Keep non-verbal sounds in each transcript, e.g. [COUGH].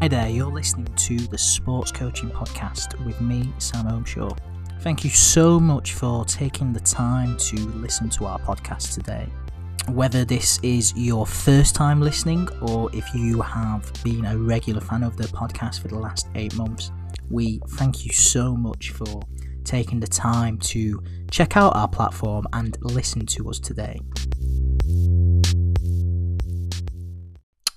Hi there, you're listening to the Sports Coaching Podcast with me, Sam Holmshaw. Thank you so much for taking the time to listen to our podcast today. Whether this is your first time listening or if you have been a regular fan of the podcast for the last eight months, we thank you so much for taking the time to check out our platform and listen to us today.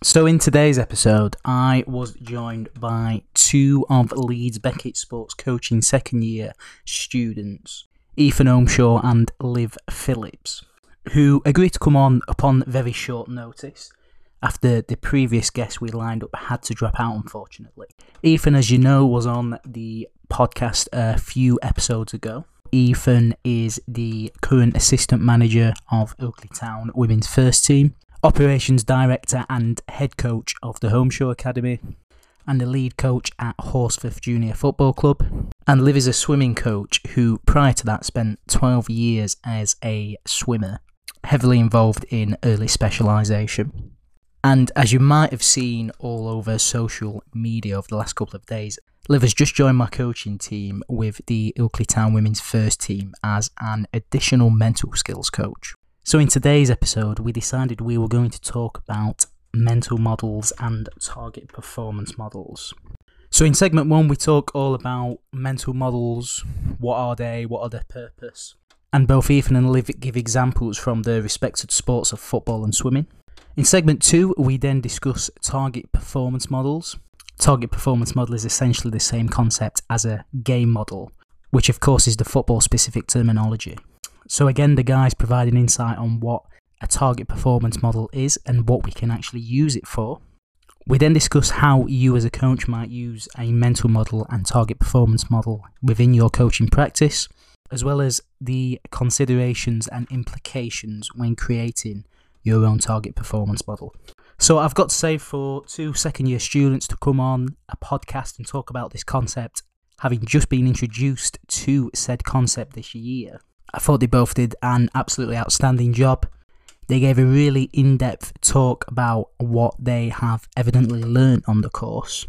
So, in today's episode, I was joined by two of Leeds Beckett Sports Coaching second year students, Ethan Holmshaw and Liv Phillips, who agreed to come on upon very short notice after the previous guest we lined up had to drop out, unfortunately. Ethan, as you know, was on the podcast a few episodes ago. Ethan is the current assistant manager of Ilkley Town women's first team operations director and head coach of the Holmshaw Academy, and the lead coach at Horsforth Junior Football Club. And Liv is a swimming coach who, prior to that, spent 12 years as a swimmer, heavily involved in early specialisation. And as you might have seen all over social media over the last couple of days, Liv has just joined my coaching team with the Ilkley Town women's first team as an additional mental skills coach. So, in today's episode, we decided we were going to talk about mental models and target performance models. So, in segment one, we talk all about mental models what are they, what are their purpose. And both Ethan and Liv give examples from their respected sports of football and swimming. In segment two, we then discuss target performance models. Target performance model is essentially the same concept as a game model, which of course is the football specific terminology. So again, the guys provide an insight on what a target performance model is and what we can actually use it for. We then discuss how you as a coach might use a mental model and target performance model within your coaching practice, as well as the considerations and implications when creating your own target performance model. So I've got to say for two second year students to come on a podcast and talk about this concept, having just been introduced to said concept this year, I thought they both did an absolutely outstanding job. They gave a really in depth talk about what they have evidently learned on the course.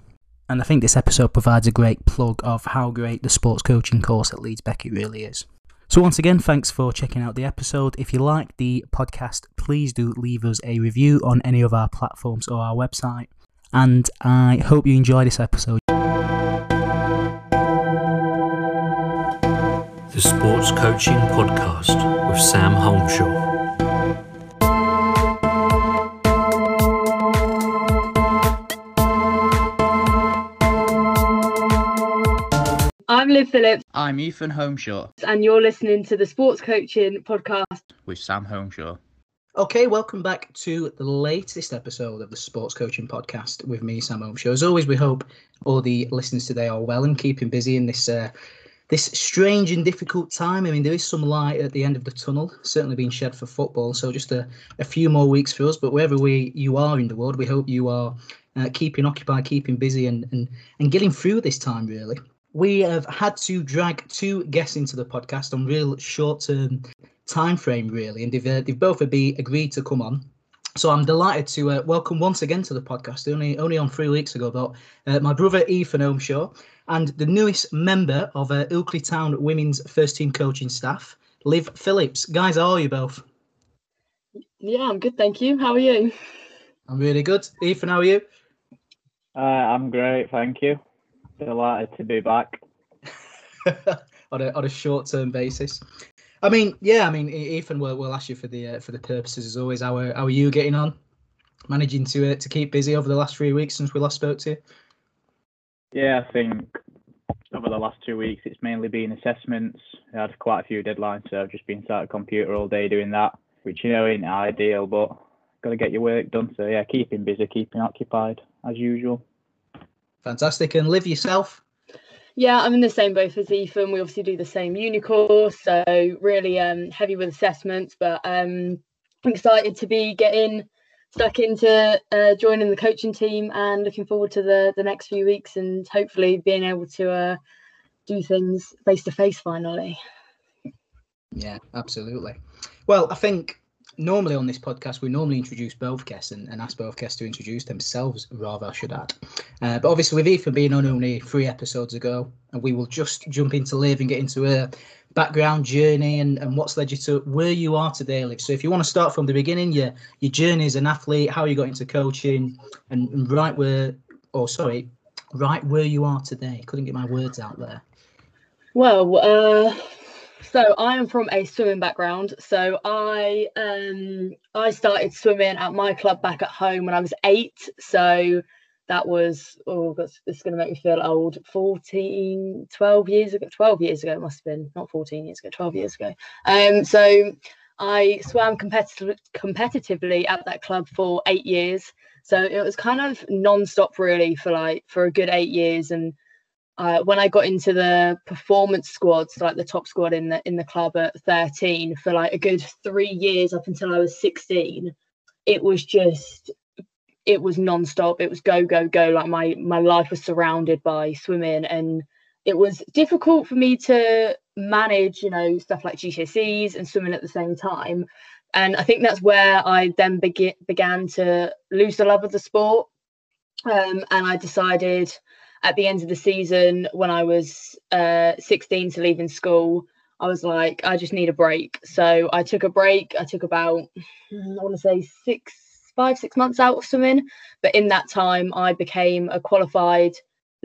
And I think this episode provides a great plug of how great the sports coaching course at Leeds Beckett really is. So, once again, thanks for checking out the episode. If you like the podcast, please do leave us a review on any of our platforms or our website. And I hope you enjoy this episode. The Sports Coaching Podcast with Sam Holmshaw. I'm Liv Phillips, I'm Ethan Holmshaw and you're listening to the Sports Coaching Podcast. with Sam Holmshaw. Okay, welcome back to the latest episode of the Sports Coaching Podcast with me, Sam Holmshaw. As always, we hope all the listeners today are well and keeping busy in this uh, this strange and difficult time. I mean, there is some light at the end of the tunnel, certainly being shed for football. So just a, a few more weeks for us. But wherever we you are in the world, we hope you are uh, keeping occupied, keeping busy, and, and and getting through this time. Really, we have had to drag two guests into the podcast on real short-term time frame, really, and they've uh, they've both agreed to come on. So I'm delighted to uh, welcome once again to the podcast. Only only on three weeks ago, but uh, my brother Ethan Holmshaw and the newest member of uh, Ilkley Town women's first team coaching staff, Liv Phillips. Guys, how are you both? Yeah, I'm good, thank you. How are you? I'm really good. Ethan, how are you? Uh, I'm great, thank you. Delighted to be back. [LAUGHS] on a on a short term basis. I mean, yeah, I mean, Ethan, we'll, we'll ask you for the uh, for the purposes as always. How are, how are you getting on? Managing to uh, to keep busy over the last three weeks since we last spoke to you. Yeah, I think over the last two weeks it's mainly been assessments. I had quite a few deadlines, so I've just been sat at a computer all day doing that, which you know ain't ideal, but got to get your work done. So yeah, keeping busy, keeping occupied as usual. Fantastic. And Liv yourself. Yeah, I'm in the same boat as Ethan. We obviously do the same uni course, so really um, heavy with assessments, but um, I'm excited to be getting stuck into uh, joining the coaching team and looking forward to the the next few weeks and hopefully being able to uh, do things face to face finally. Yeah, absolutely. Well, I think normally on this podcast, we normally introduce both guests and, and ask both guests to introduce themselves, rather, I should add. Uh, but obviously, with Ethan being on only three episodes ago, and we will just jump into Liv and get into her background journey and, and what's led you to where you are today, Liv. So if you want to start from the beginning, your your journey as an athlete, how you got into coaching, and, and right where, oh sorry, right where you are today. Couldn't get my words out there. Well, uh, so I am from a swimming background. So I um I started swimming at my club back at home when I was eight. So that was oh god, this is gonna make me feel old. 14, 12 years ago. 12 years ago it must have been, not 14 years ago, 12 years ago. Um so I swam competitive, competitively at that club for eight years. So it was kind of non-stop really for like for a good eight years and uh, when I got into the performance squads, like the top squad in the in the club at 13 for like a good three years up until I was 16, it was just it was non-stop. It was go, go, go. Like my my life was surrounded by swimming and it was difficult for me to manage, you know, stuff like GCSEs and swimming at the same time. And I think that's where I then begin, began to lose the love of the sport. Um, and I decided at the end of the season when I was uh, 16 to leaving school, I was like, I just need a break. So I took a break. I took about, I want to say six, five, six months out of swimming. But in that time, I became a qualified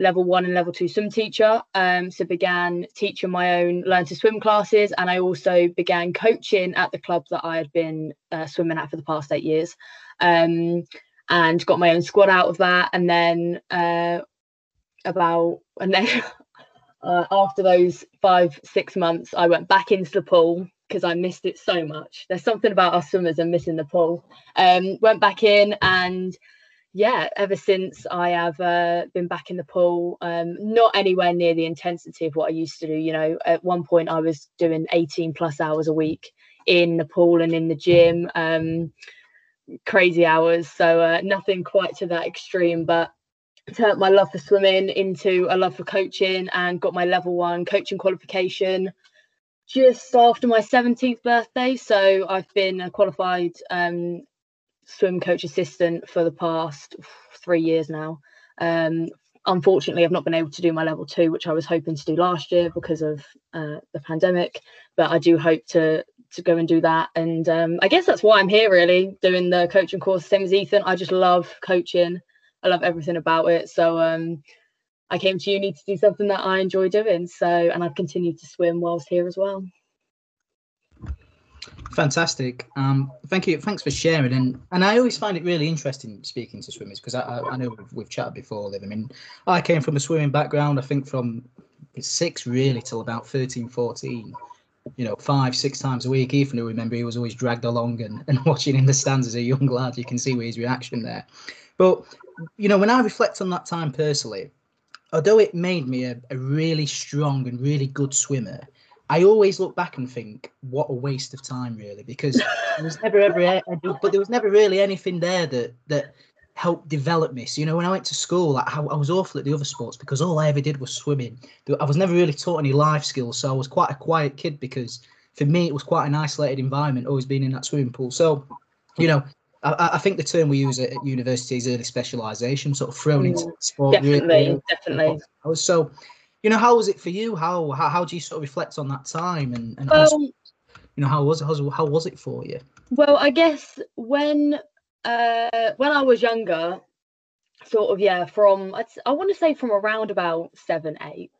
level one and level two swim teacher. Um, so began teaching my own learn to swim classes, and I also began coaching at the club that I had been uh, swimming at for the past eight years. Um, and got my own squad out of that, and then uh, about and then [LAUGHS] uh, after those five six months i went back into the pool because i missed it so much. There's something about our swimmers and missing the pool. Um went back in and yeah ever since i have uh, been back in the pool um not anywhere near the intensity of what i used to do. You know at one point i was doing 18 plus hours a week in the pool and in the gym um crazy hours. So uh, nothing quite to that extreme but turned my love for swimming into a love for coaching and got my level one coaching qualification just after my 17th birthday. So I've been a qualified um, swim coach assistant for the past three years now. Um, unfortunately, I've not been able to do my level two, which I was hoping to do last year because of uh, the pandemic. But I do hope to to go and do that. And um, I guess that's why I'm here, really, doing the coaching course. Same as Ethan, I just love coaching. I love everything about it. So um, I came to uni to do something that I enjoy doing. So, and I've continued to swim whilst here as well. Fantastic. Um, thank you. Thanks for sharing. And and I always find it really interesting speaking to swimmers because I, I, I, know we've, we've chatted before, Liv. I mean, I came from a swimming background. I think from six really till about 13, 14 you know, five, six times a week. Ethan, who remember, he was always dragged along and, [LAUGHS] and watching in the stands as a young lad. You can see his reaction there. But you know, when I reflect on that time personally, although it made me a, a really strong and really good swimmer, I always look back and think, what a waste of time, really, because there was never ever, but there was never really anything there that that helped develop me. So, you know, when I went to school, I, I was awful at the other sports because all I ever did was swimming. I was never really taught any life skills, so I was quite a quiet kid because for me it was quite an isolated environment, always being in that swimming pool. So, you know, I, I, think the term we use at university is early specialisation, sort of thrown into mm, sport. Definitely, definitely. So, you know, how was it for you? How how, how do you sort of reflect on that time and, and well, also, you know how was it how, how was it for you? Well, I guess when uh when I was younger, sort of yeah, from I'd, I want to say from around about seven eight,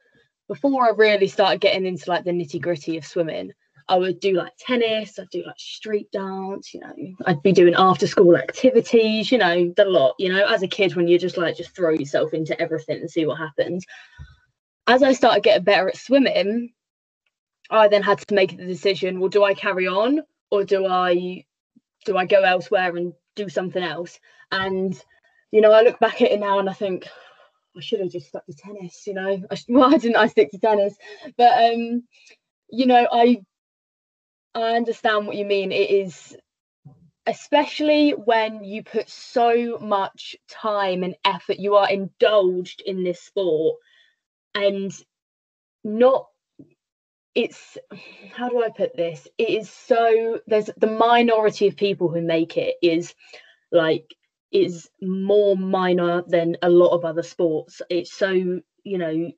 before I really started getting into like the nitty gritty of swimming. I would do like tennis, I'd do like street dance, you know, I'd be doing after school activities, you know, the lot, you know, as a kid when you just like just throw yourself into everything and see what happens. As I started getting better at swimming, I then had to make the decision, well, do I carry on or do I do I go elsewhere and do something else? And you know, I look back at it now and I think I should have just stuck to tennis, you know. I, [LAUGHS] why didn't I stick to tennis? But um, you know, I I understand what you mean. It is especially when you put so much time and effort, you are indulged in this sport and not it's how do I put this? It is so there's the minority of people who make it is like is more minor than a lot of other sports. It's so, you know,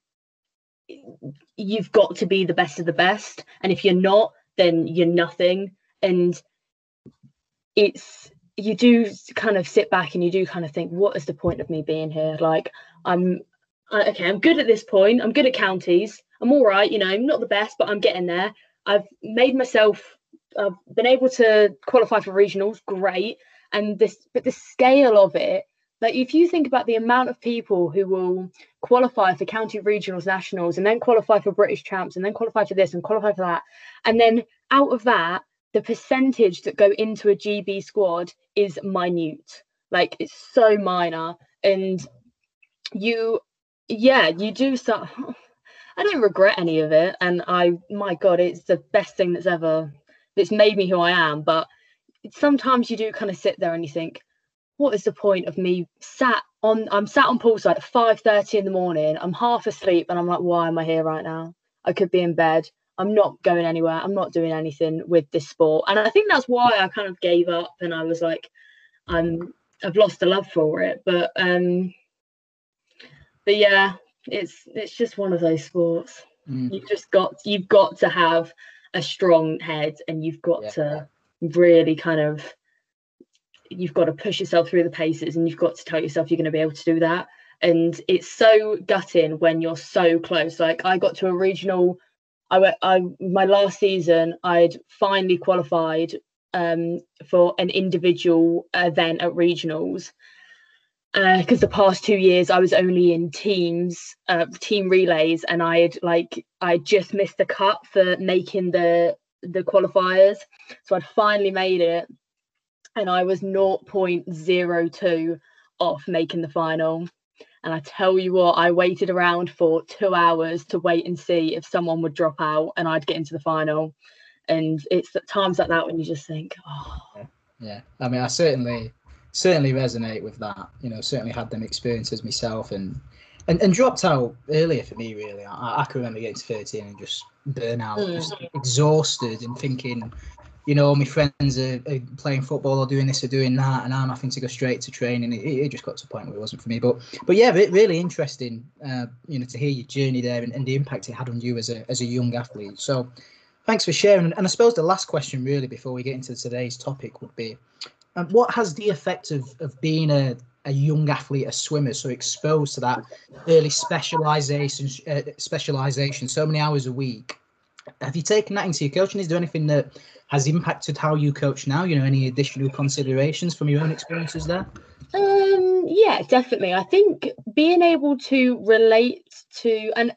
you've got to be the best of the best. And if you're not, then you're nothing. And it's you do kind of sit back and you do kind of think, what is the point of me being here? Like I'm okay, I'm good at this point. I'm good at counties. I'm all right, you know, I'm not the best, but I'm getting there. I've made myself I've been able to qualify for regionals, great. And this but the scale of it, like if you think about the amount of people who will qualify for county regionals, nationals, and then qualify for British champs, and then qualify for this and qualify for that, and then out of that, the percentage that go into a GB squad is minute. Like it's so minor. And you yeah, you do start I don't regret any of it. And I my God, it's the best thing that's ever that's made me who I am. But sometimes you do kind of sit there and you think, what is the point of me sat on I'm sat on poolside at 5 30 in the morning, I'm half asleep and I'm like, why am I here right now? I could be in bed. I'm not going anywhere. I'm not doing anything with this sport. And I think that's why I kind of gave up and I was like, I'm I've lost the love for it. But um but yeah, it's it's just one of those sports. Mm. You've just got you've got to have a strong head and you've got yeah. to really kind of you've got to push yourself through the paces and you've got to tell yourself you're going to be able to do that and it's so gutting when you're so close like i got to a regional I went. I my last season, I'd finally qualified um, for an individual event at regionals because uh, the past two years I was only in teams, uh, team relays, and I had like I just missed the cut for making the the qualifiers. So I'd finally made it, and I was 0.02 off making the final. And I tell you what, I waited around for two hours to wait and see if someone would drop out and I'd get into the final. And it's at times like that when you just think, oh. Yeah. yeah. I mean, I certainly, certainly resonate with that. You know, certainly had them experiences myself and, and, and dropped out earlier for me, really. I, I can remember getting to 13 and just burn out, mm. just exhausted and thinking, you know, my friends are, are, playing football or doing this or doing that, and I'm having to go straight to training. It, it just got to a point where it wasn't for me. But but yeah, really interesting, uh, you know, to hear your journey there and, and, the impact it had on you as a as a young athlete. So thanks for sharing. And I suppose the last question, really, before we get into today's topic, would be, um, what has the effect of of being a a young athlete, a swimmer, so exposed to that early specialization, uh, specialization, so many hours a week. Have you taken that into your coaching? Is there anything that has impacted how you coach now? You know, any additional considerations from your own experiences there? Um, yeah, definitely. I think being able to relate to, and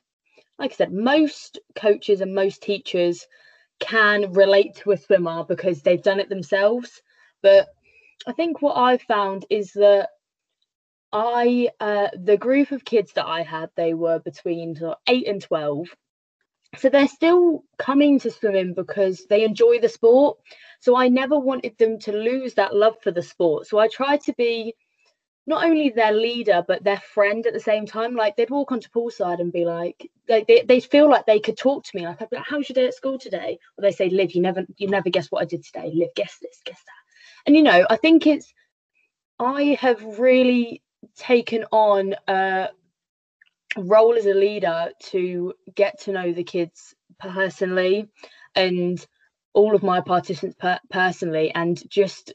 like I said, most coaches and most teachers can relate to a swimmer because they've done it themselves. But I think what I've found is that I, uh, the group of kids that I had, they were between eight and 12 so they're still coming to swimming because they enjoy the sport. So i never wanted them to lose that love for the sport. So i tried to be not only their leader but their friend at the same time. Like they'd walk onto poolside and be like they, they, feel like they could talk to me. Like i'd be like how's your day at school today? Or they say liv you never you never guess what i did today. Liv guess this guess that. And you know i think it's i have really taken on uh role as a leader to get to know the kids personally and all of my participants per- personally and just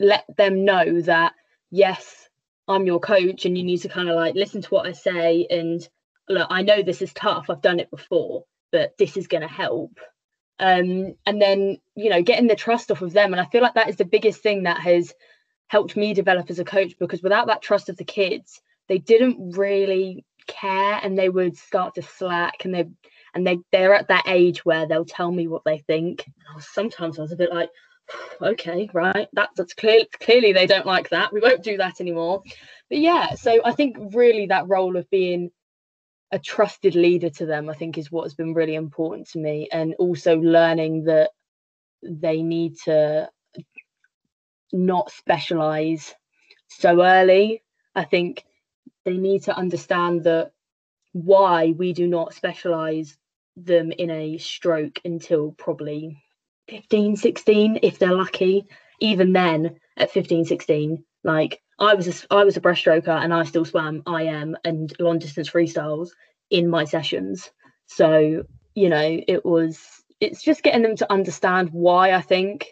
let them know that yes i'm your coach and you need to kind of like listen to what i say and look i know this is tough i've done it before but this is going to help. Um, and then you know getting the trust off of them. And i feel like that is the biggest thing that has helped me develop as a coach because without that trust of the kids they didn't really care and they would start to slack and they and they they're at that age where they'll tell me what they think. Sometimes i was a bit like [SIGHS] okay right that, that's clear, clearly they don't like that. We won't do that anymore. But yeah so i think really that role of being a trusted leader to them i think is what has been really important to me. And also learning that they need to not specialize so early. I think they need to understand that why we do not specialize them in a stroke until probably 15, 16, if they're lucky. Even then, at 15, 16, like I was a, I was a breaststroker and I still swam IM and long distance freestyles in my sessions. So, you know, it was it's just getting them to understand why I think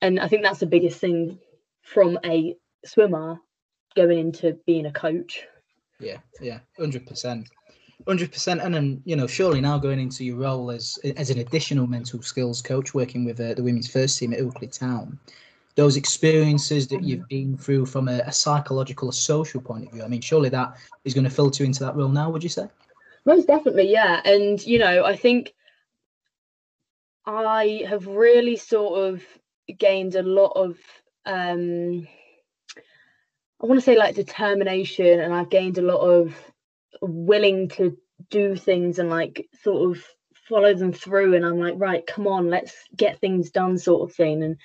and I think that's the biggest thing from a swimmer going into being a coach. Yeah, yeah, 100%. 100% and then you know surely now going into your role as as an additional mental skills coach working with uh, the women's first team at Ilkley Town those experiences that you've been through from a, a, psychological or social point of view i mean surely that is going to filter into that role now would you say most definitely yeah and you know i think i have really sort of gained a lot of um i want to say like determination and i've gained a lot of willing to do things and like sort of follow them through and I'm like right come on let's get things done sort of thing and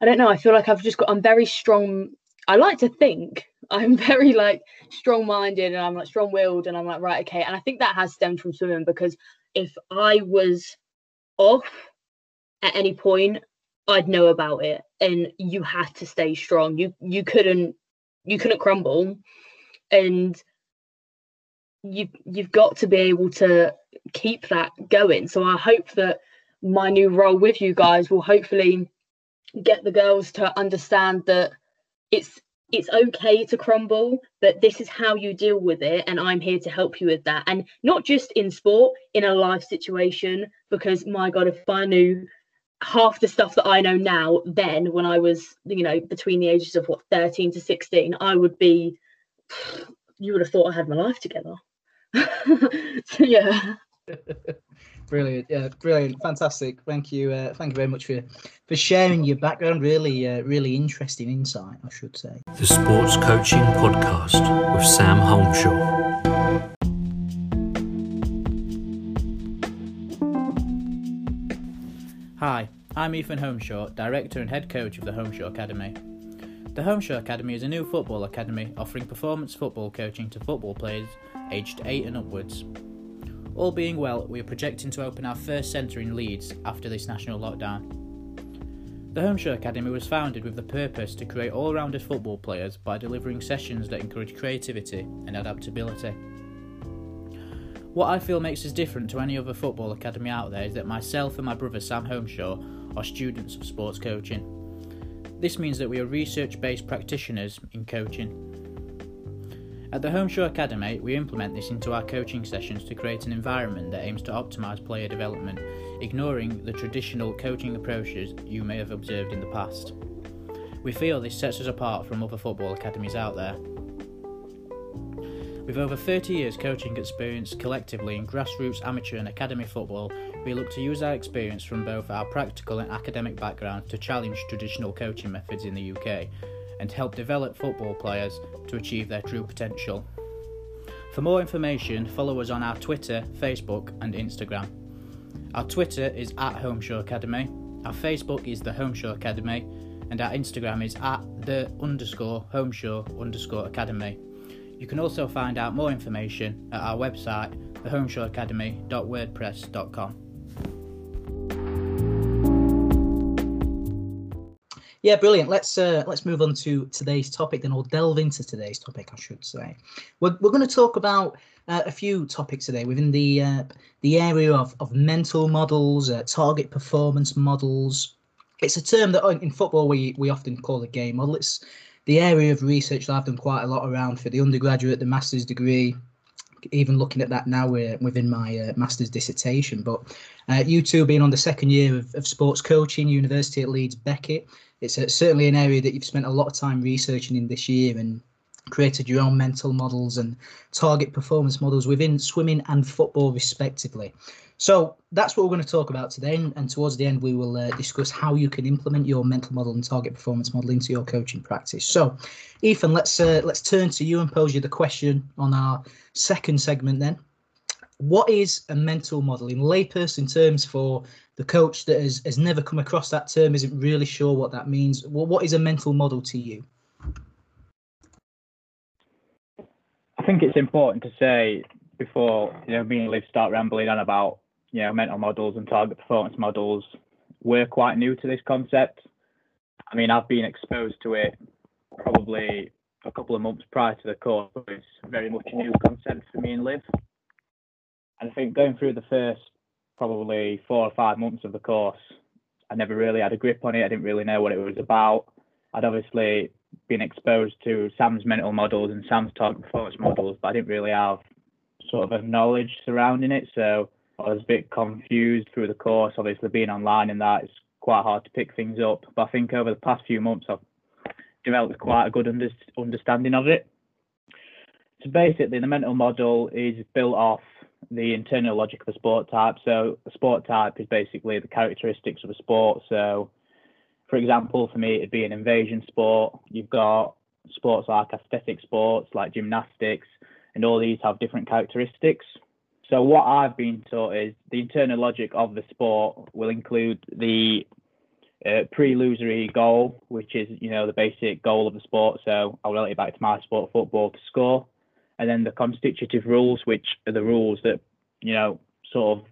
I don't know I feel like I've just got I'm very strong I like to think [LAUGHS] I'm very like strong minded and I'm like strong willed and I'm like right okay and I think that has stemmed from swimming because if I was off at any point I'd know about it and you had to stay strong. You you couldn't you couldn't crumble and you you've got to be able to keep that going. So I hope that my new role with you guys will hopefully get the girls to understand that it's it's okay to crumble but this is how you deal with it and i'm here to help you with that and not just in sport in a life situation because my god if i knew half the stuff that i know now then when i was you know between the ages of what 13 to 16 i would be [SIGHS] you would have thought i had my life together [LAUGHS] so yeah. [LAUGHS] brilliant, yeah, brilliant, fantastic. Thank you, uh, thank you very much for for sharing your background. Really, uh, really interesting insight, I should say. The Sports Coaching Podcast with Sam Holmshaw. Hi, I'm Ethan Holmshaw, Director and Head Coach of the Holmshaw Academy. The Holmshaw Academy is a new football academy offering performance football coaching to football players aged 8 and upwards. All being well, we are projecting to open our first centre in Leeds after this national lockdown. The Holmshaw Academy was founded with the purpose to create all rounded football players by delivering sessions that encourage creativity and adaptability. What I feel makes us different to any other football academy out there is that myself and my brother Sam Holmshaw are students of sports coaching. This means that we are research based practitioners in coaching. At the Holmshaw Academy, we implement this into our coaching sessions to create an environment that aims to optimise player development, ignoring the traditional coaching approaches you may have observed in the past. We feel this sets us apart from other football academies out there. With over 30 years coaching experience collectively in grassroots, amateur, and academy football, we look to use our experience from both our practical and academic background to challenge traditional coaching methods in the UK and help develop football players to achieve their true potential. For more information, follow us on our Twitter, Facebook, and Instagram. Our Twitter is at Holmshaw Academy, our Facebook is the Holmshaw Academy, and our Instagram is at the underscore Holmshaw underscore Academy. You can also find out more information at our website, theholmshawacademy.wordpress.com. Yeah, brilliant. Let's uh, let's move on to today's topic, then, or delve into today's topic, I should say. We're, we're going to talk about uh, a few topics today within the uh, the area of, of mental models, uh, target performance models. It's a term that in football we we often call a game model. It's the area of research that I've done quite a lot around for the undergraduate, the master's degree, even looking at that now uh, within my uh, master's dissertation. But uh, you two being on the second year of, of sports coaching, University at Leeds Beckett, it's a, certainly an area that you've spent a lot of time researching in this year and created your own mental models and target performance models within swimming and football, respectively. So that's what we're going to talk about today. And, towards the end, we will uh, discuss how you can implement your mental model and target performance model into your coaching practice. So, Ethan, let's uh, let's turn to you and pose you the question on our second segment. Then, what is a mental model in layperson terms for the coach that has, has never come across that term? Isn't really sure what that means. Well, what is a mental model to you? I think it's important to say before you know me and Liv start rambling on about you know, mental models and target performance models were quite new to this concept. I mean, I've been exposed to it probably a couple of months prior to the course, but it's very much a new concept for me and Liv. And I think going through the first probably four or five months of the course, I never really had a grip on it. I didn't really know what it was about. I'd obviously been exposed to Sam's mental models and Sam's target performance models, but I didn't really have sort of a knowledge surrounding it. So I was a bit confused through the course. Obviously, being online and that, it's quite hard to pick things up. But I think over the past few months, I've developed quite a good under- understanding of it. So basically, the mental model is built off the internal logic of a sport type. So a sport type is basically the characteristics of a sport. So, for example, for me, it'd be an invasion sport. You've got sports like aesthetic sports, like gymnastics, and all these have different characteristics. So what I've been taught is the internal logic of the sport will include the uh, pre-lusory goal, which is you know the basic goal of the sport. So I'll relate it back to my sport, football, to score, and then the constitutive rules, which are the rules that you know sort of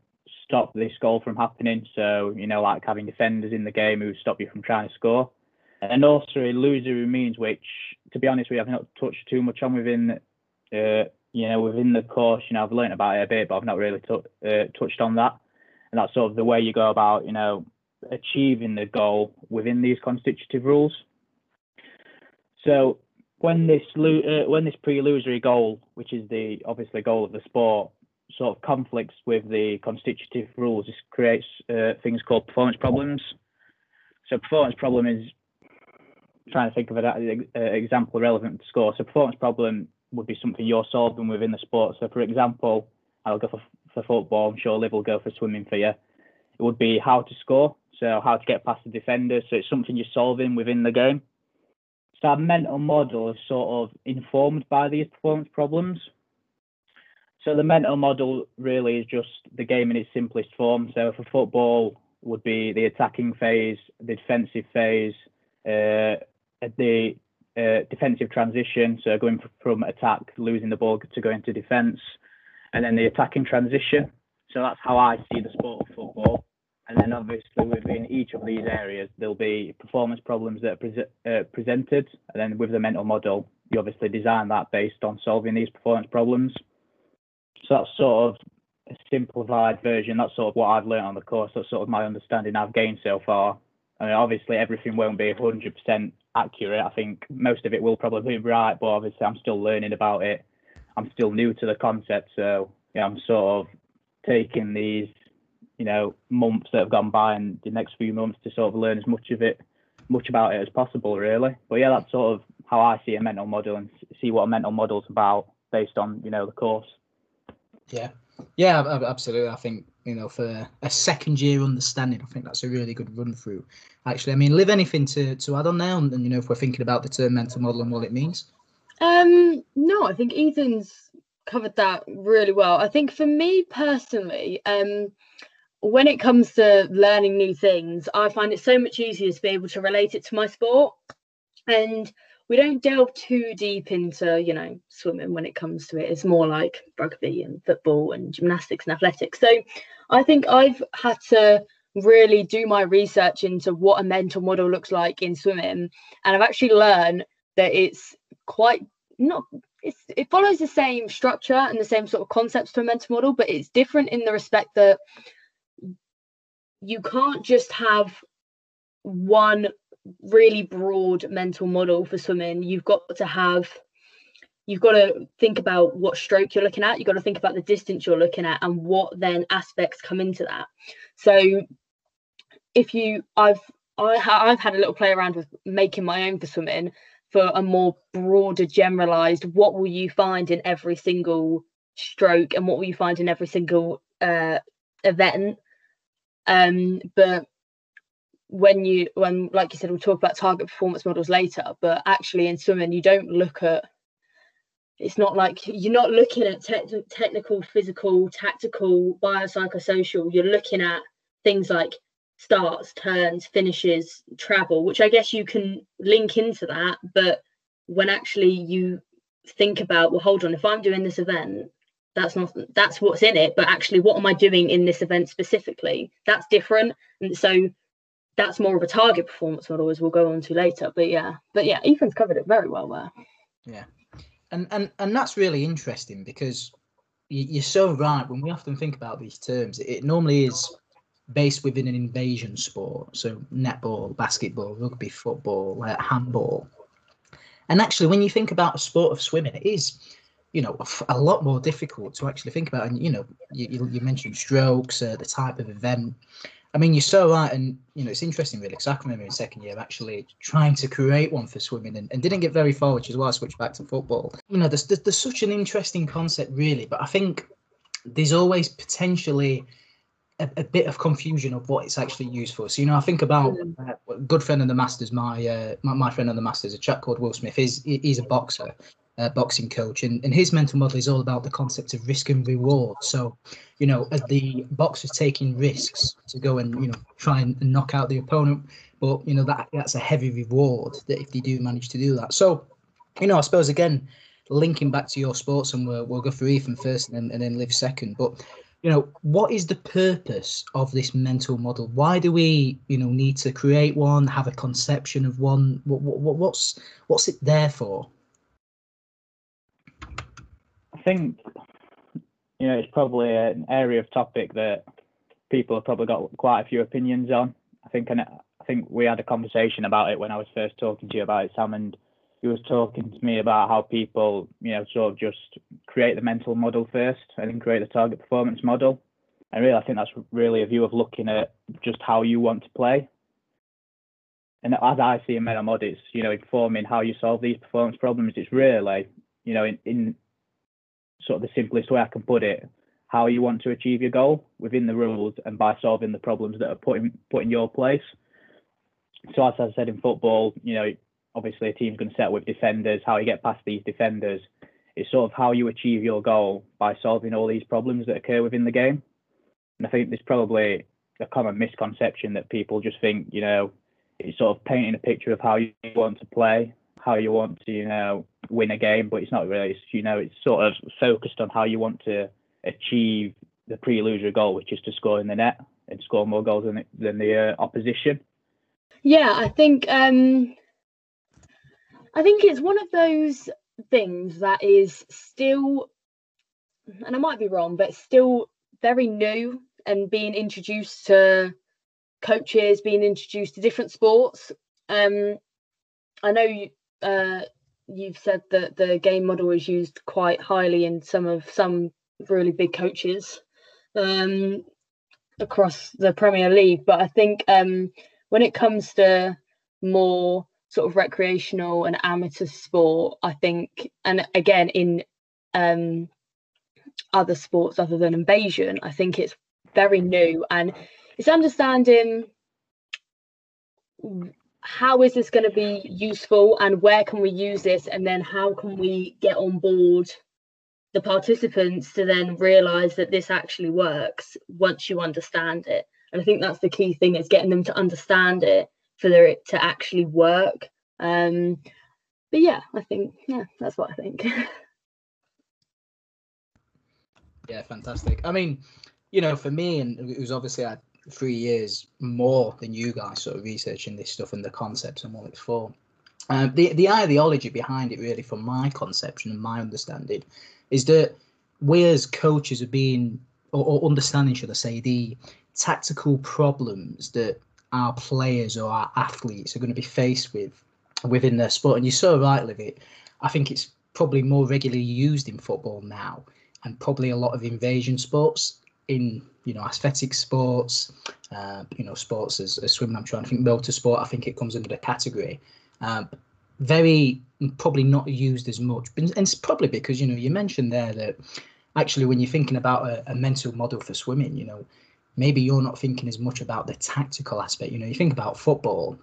stop this goal from happening. So you know like having defenders in the game who stop you from trying to score, and also a lusory means, which to be honest, we have not touched too much on within. Uh, you know, within the course, you know, I've learned about it a bit, but I've not really t- uh, touched on that. And that's sort of the way you go about, you know, achieving the goal within these constitutive rules. So when this uh, when this pre-lusory goal, which is the obviously goal of the sport, sort of conflicts with the constitutive rules, this creates uh, things called performance problems. So performance problem is trying to think of an uh, example relevant to score. So performance problem would be something you're solving within the sport. So, for example, I'll go for, for football. I'm sure Liv will go for swimming for you. It would be how to score, so how to get past the defender. So it's something you're solving within the game. So our mental model is sort of informed by these performance problems. So the mental model really is just the game in its simplest form. So for football would be the attacking phase, the defensive phase, uh, the defensive transition, so going from attack, losing the ball to going to defence, and then the attacking transition. So that's how I see the sport of football. And then obviously within each of these areas, there'll be performance problems that are pre- uh, presented. And then with the mental model, you obviously design that based on solving these performance problems. So that's sort of a simplified version. That's sort of what I've learned on the course. That's sort of my understanding I've gained so far. I mean, obviously everything won't be 100% accurate. I think most of it will probably be right, but obviously I'm still learning about it. I'm still new to the concept, so yeah, I'm sort of taking these, you know, months that have gone by and the next few months to sort of learn as much of it, much about it as possible, really. But yeah, that's sort of how I see a mental model and see what a mental model's about based on you know the course. Yeah, yeah, absolutely. I think you know for a second year understanding, I think that's a really good run through. Actually, I mean, Liv anything to to add on now, and you know if we're thinking about the term mental model and what it means. Um, no, I think Ethan's covered that really well. I think for me personally, um, when it comes to learning new things, I find it so much easier to be able to relate it to my sport. And we don't delve too deep into you know swimming when it comes to it. It's more like rugby and football and gymnastics and athletics. So i think i've had to really do my research into what a mental model looks like in swimming. And i've actually learned that it's quite not it follows the same structure and the same sort of concepts to a mental model but it's different in the respect that you can't just have one really broad mental model for swimming. You've got to have you've got to think about what stroke you're looking at. You've got to think about the distance you're looking at and what then aspects come into that. So if you i've I, i've had a little play around with making my own for swimming for a more broader generalized what will you find in every single stroke and what will you find in every single uh, event? Um but when you when like you said we'll talk about target performance models later but actually in swimming you don't look at it's not like you're not looking at te- technical physical tactical biopsychosocial. You're looking at things like starts turns finishes travel which i guess you can link into that but when actually you think about well hold on if i'm doing this event that's not that's what's in it but actually what am i doing in this event specifically? That's different. And so that's more of a target performance model as we'll go on to later. But yeah but yeah ethan's covered it very well there. Yeah. And and and that's really interesting because you're so right. When we often think about these terms it normally is based within an invasion sport. So netball basketball rugby football handball. And actually when you think about a sport of swimming it is you know a lot more difficult to actually think about. And you know you, you mentioned strokes uh, the type of event i mean you're so right and you know it's interesting really because i can remember in second year actually trying to create one for swimming and, and didn't get very far which is why i switched back to football you know there's, there's, there's such an interesting concept really but i think there's always potentially a, a, bit of confusion of what it's actually used for. So you know, I think about uh, a good friend of the Masters, my, uh, my my friend on the Masters, a chap called Will Smith. He's he's a boxer, uh, boxing coach, and, and his mental model is all about the concept of risk and reward. So, you know, as the boxer's taking risks to go and you know try and knock out the opponent, but you know that that's a heavy reward that if they do manage to do that. So, you know, I suppose again, linking back to your sports, and we'll, we'll go through Ethan first and then, and then Liv second, but you know what is the purpose of this mental model why do we you know need to create one have a conception of one what, what, what's what's it there for think you know it's probably an area of topic that people have probably got quite a few opinions on. I think I think we had a conversation about it when I was first talking to you about it, Sam, and you was talking to me about how people you know sort of just create the mental model first and then create the target performance model. And really, I think that's really a view of looking at just how you want to play. And as I see in mental model, it's you know informing how you solve these performance problems. It's really you know in, in sort of the simplest way I can put it, how you want to achieve your goal within the rules and by solving the problems that are put in, put in your place. So as I said in football, you know, obviously a team's going to set with defenders, how you get past these defenders. It's sort of how you achieve your goal by solving all these problems that occur within the game. And I think there's probably a common misconception that people just think, you know, it's sort of painting a picture of how you want to play how you want to, you know, win a game, but it's not really, you know, it's sort of focused on how you want to achieve the pre-lusory goal, which is to score in the net and score more goals than the, than the uh, opposition. Yeah, I think um, I think it's one of those things that is still, and I might be wrong, but still very new and being introduced to coaches, being introduced to different sports. Um, I know uh, you've said that the game model is used quite highly in some of some really big coaches um, across the Premier League, but I think um, when it comes to more sort of recreational and amateur sport, I think, and again in um, other sports other than invasion, I think it's very new. And it's understanding how is this going to be useful and where can we use this? And then how can we get on board the participants to then realize that this actually works once you understand it? And i think that's the key thing is getting them to understand it for it to actually work. Um but yeah i think yeah that's what i think. [LAUGHS] Yeah fantastic. I mean you know for me and it was obviously i three years more than you guys sort of researching this stuff and the concepts and what it's for. Um, the the ideology behind it, really, from my conception and my understanding, is that we as coaches are being or, or understanding, should I say, the tactical problems that our players or our athletes are going to be faced with within their sport. And you're so right, Livy. I think it's probably more regularly used in football now, and probably a lot of invasion sports in you know aesthetic sports, uh, you know sports as, as swimming. I'm trying to think motorsport. I think it comes under the category. Um, very probably not used as much, and it's probably because you know you mentioned there that actually when you're thinking about a, a mental model for swimming, you know maybe you're not thinking as much about the tactical aspect. You know, you think about football,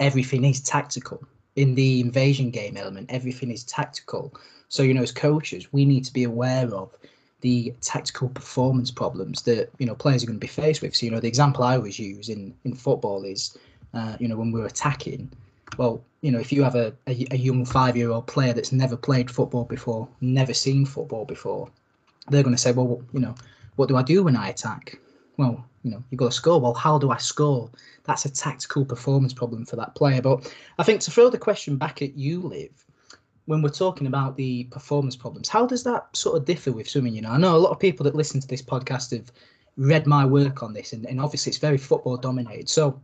everything is tactical. In the invasion game element, everything is tactical. So, you know, as coaches, we need to be aware of the tactical performance problems that you know players are going to be faced with. So you know the example I always use in in football is uh, you know when we're attacking. Well, you know if you have a, a, a young five year old player that's never played football before, never seen football before, they're going to say, well, you know, what do I do when I attack? Well, you know, you've got to score. Well, how do I score? That's a tactical performance problem for that player. But I think to throw the question back at you, Liv, when we're talking about the performance problems, how does that sort of differ with swimming? You know, I know a lot of people that listen to this podcast have read my work on this, and, and obviously it's very football dominated. So,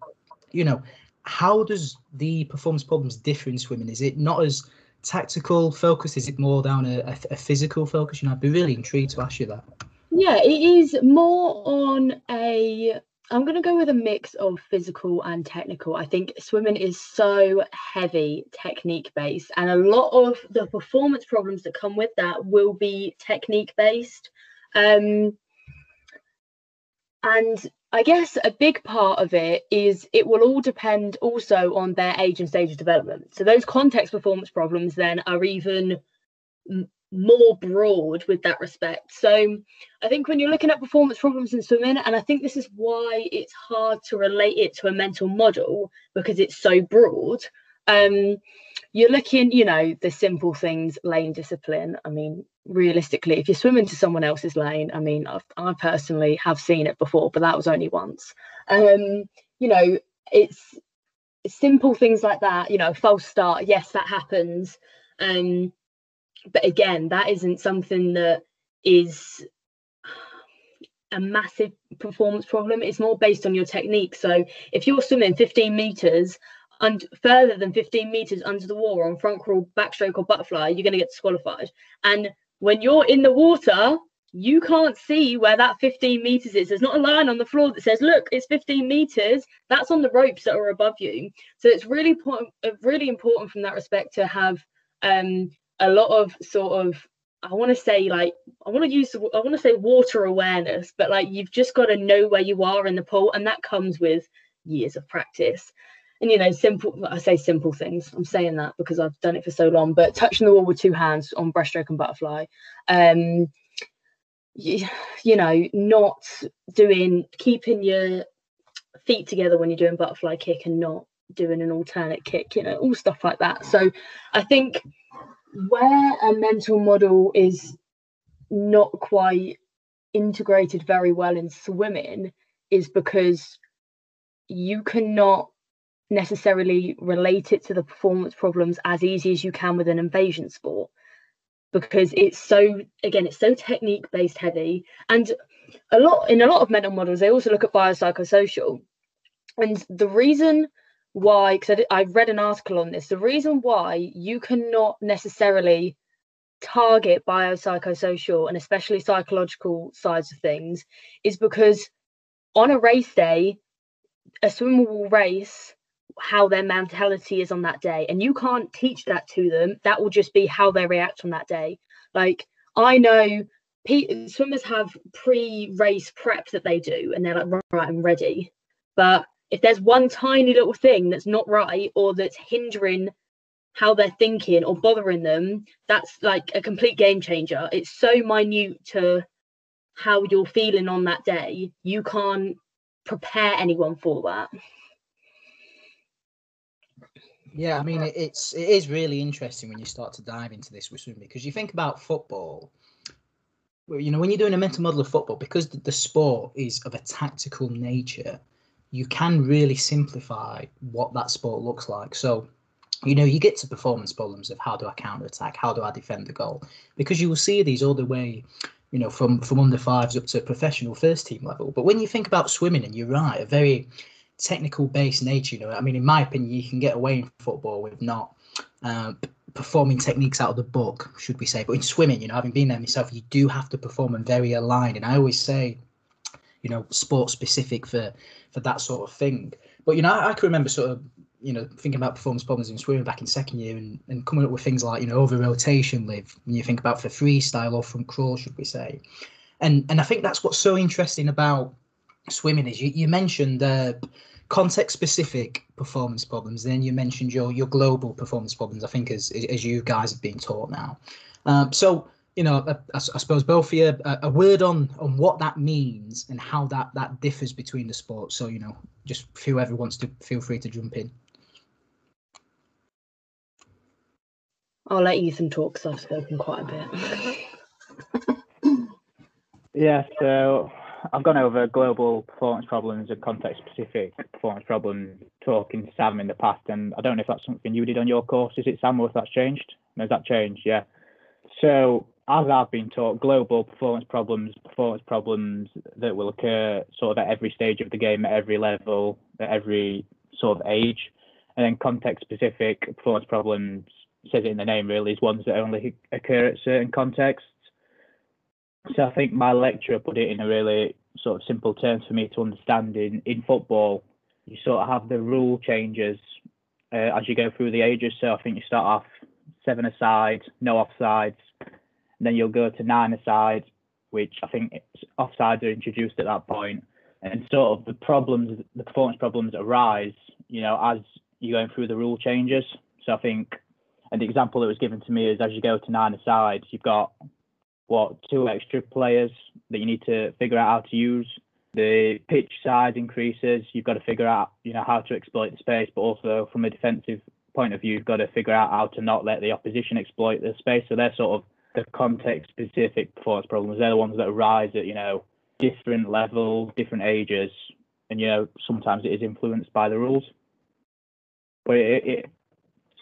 you know, how does the performance problems differ in swimming? Is it not as tactical focus? Is it more down a, a, a physical focus? You know, I'd be really intrigued to ask you that. Yeah, it is more on a. I'm going to go with a mix of physical and technical. I think swimming is so heavy technique based, and a lot of the performance problems that come with that will be technique based. Um, and I guess a big part of it is it will all depend also on their age and stage of development. So those context performance problems then are even more broad with that respect. So I think when you're looking at performance problems in swimming, and I think this is why it's hard to relate it to a mental model because it's so broad. Um, you're looking, you know, the simple things, lane discipline. I mean, realistically, if you're swimming to someone else's lane, I mean, I've, I personally have seen it before, but that was only once. Um, you know, it's simple things like that. You know, false start, yes, that happens. Um, but again, that isn't something that is a massive performance problem. It's more based on your technique. So if you're swimming 15 meters and further than 15 meters under the water on front crawl, backstroke, or butterfly, you're going to get disqualified. And when you're in the water, you can't see where that 15 meters is. There's not a line on the floor that says, "Look, it's 15 meters." That's on the ropes that are above you. So it's really important, really important from that respect to have um, a lot of sort of I want to say like I want to use I want to say water awareness, but like you've just got to know where you are in the pool, and that comes with years of practice. And you know, simple I say simple things. I'm saying that because I've done it for so long. But touching the wall with two hands on breaststroke and butterfly, um, you, you know, not doing keeping your feet together when you're doing butterfly kick and not doing an alternate kick. You know, all stuff like that. So I think where a mental model is not quite integrated very well in swimming is because you cannot necessarily relate it to the performance problems as easy as you can with an invasion sport because it's so again it's so technique based heavy. And a lot in a lot of mental models they also look at biopsychosocial. And the reason why because I, I read an article on this. The reason why you cannot necessarily target biopsychosocial and especially psychological sides of things is because on a race day a swimmer will race how their mentality is on that day and you can't teach that to them. That will just be how they react on that day. Like i know swimmers have pre-race prep that they do and they're like right i'm ready. But if there's one tiny little thing that's not right or that's hindering how they're thinking or bothering them, that's like a complete game changer. It's so minute to how you're feeling on that day. You can't prepare anyone for that. Yeah, I mean it's it is really interesting when you start to dive into this with swimming because you think about football. You know, when you're doing a mental model of football, because the sport is of a tactical nature, you can really simplify what that sport looks like. So, you know, you get to performance problems of how do I counter attack, how do I defend the goal, because you will see these all the way, you know, from from under fives up to professional first team level. But when you think about swimming, and you're right, a very technical based nature. You know, I mean, in my opinion, you can get away in football with not. Uh, performing techniques out of the book, should we say? But in swimming, you know, having been there myself, you do have to perform and very aligned. And I always say, you know, sport specific for for that sort of thing. But you know, I, I can remember sort of you know thinking about performance problems in swimming back in second year and, and coming up with things like you know over rotation Liv when you think about for freestyle or front crawl should we say and and i think that's what's so interesting about swimming is you, you mentioned uh, context specific performance problems then you mentioned your your global performance problems i think as as you guys have been taught now um, so you know, I, I, suppose both of you, a, a, word on on what that means and how that that differs between the sports. So you know, just whoever wants to feel free to jump in. I'll let Ethan talk because I've spoken quite a bit. [LAUGHS] Yeah, so I've gone over global performance problems and context specific performance problems talking to Sam in the past, and I don't know if that's something you did on your course. Is it Sam or if that's changed? No, has that changed? Yeah. So as I've been taught, global performance problems, performance problems that will occur sort of at every stage of the game, at every level, at every sort of age, and then context specific performance problems says it in the name really is ones that only occur at certain contexts. So I think my lecturer put it in a really sort of simple terms for me to understand. In in football, you sort of have the rule changes uh, as you go through the ages. So I think you start off seven aside, no offsides, then you'll go to nine aside, which I think offsides are introduced at that point, and sort of the problems, the performance problems arise, you know, as you're going through the rule changes. So I think, and the example that was given to me is as you go to nine aside, you've got what two extra players that you need to figure out how to use. The pitch size increases. You've got to figure out, you know, how to exploit the space, but also from a defensive point of view, you've got to figure out how to not let the opposition exploit the space. So they're sort of the context specific performance problems. They're the ones that arise at, you know, different levels, different ages, and you know, sometimes it is influenced by the rules. But it, it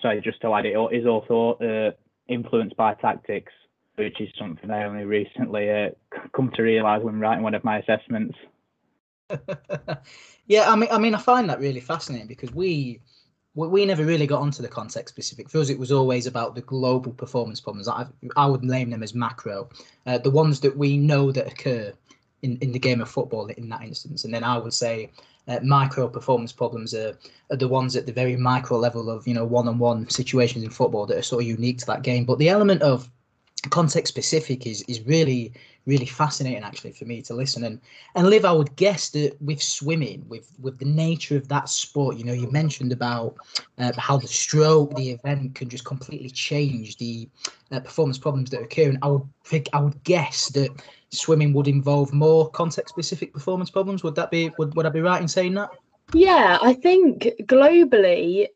sorry, just to add, it is also uh, influenced by tactics which is something I only recently uh, come to realise when writing one of my assessments. [LAUGHS] yeah, I mean, I mean, I find that really fascinating because we we never really got onto the context specific. For us, it was always about the global performance problems. I, I would name them as macro, uh, the ones that we know that occur in, in the game of football in that instance. And then I would say uh, micro performance problems are, are the ones at the very micro level of you know one-on-one situations in football that are sort of unique to that game. But the element of context specific is is really really fascinating actually for me to listen. And and Liv i would guess that with swimming with with the nature of that sport you know you mentioned about uh, how the stroke the event can just completely change the uh, performance problems that occur. And i would think i would guess that swimming would involve more context specific performance problems. Would that be would, would i be right in saying that? Yeah i think globally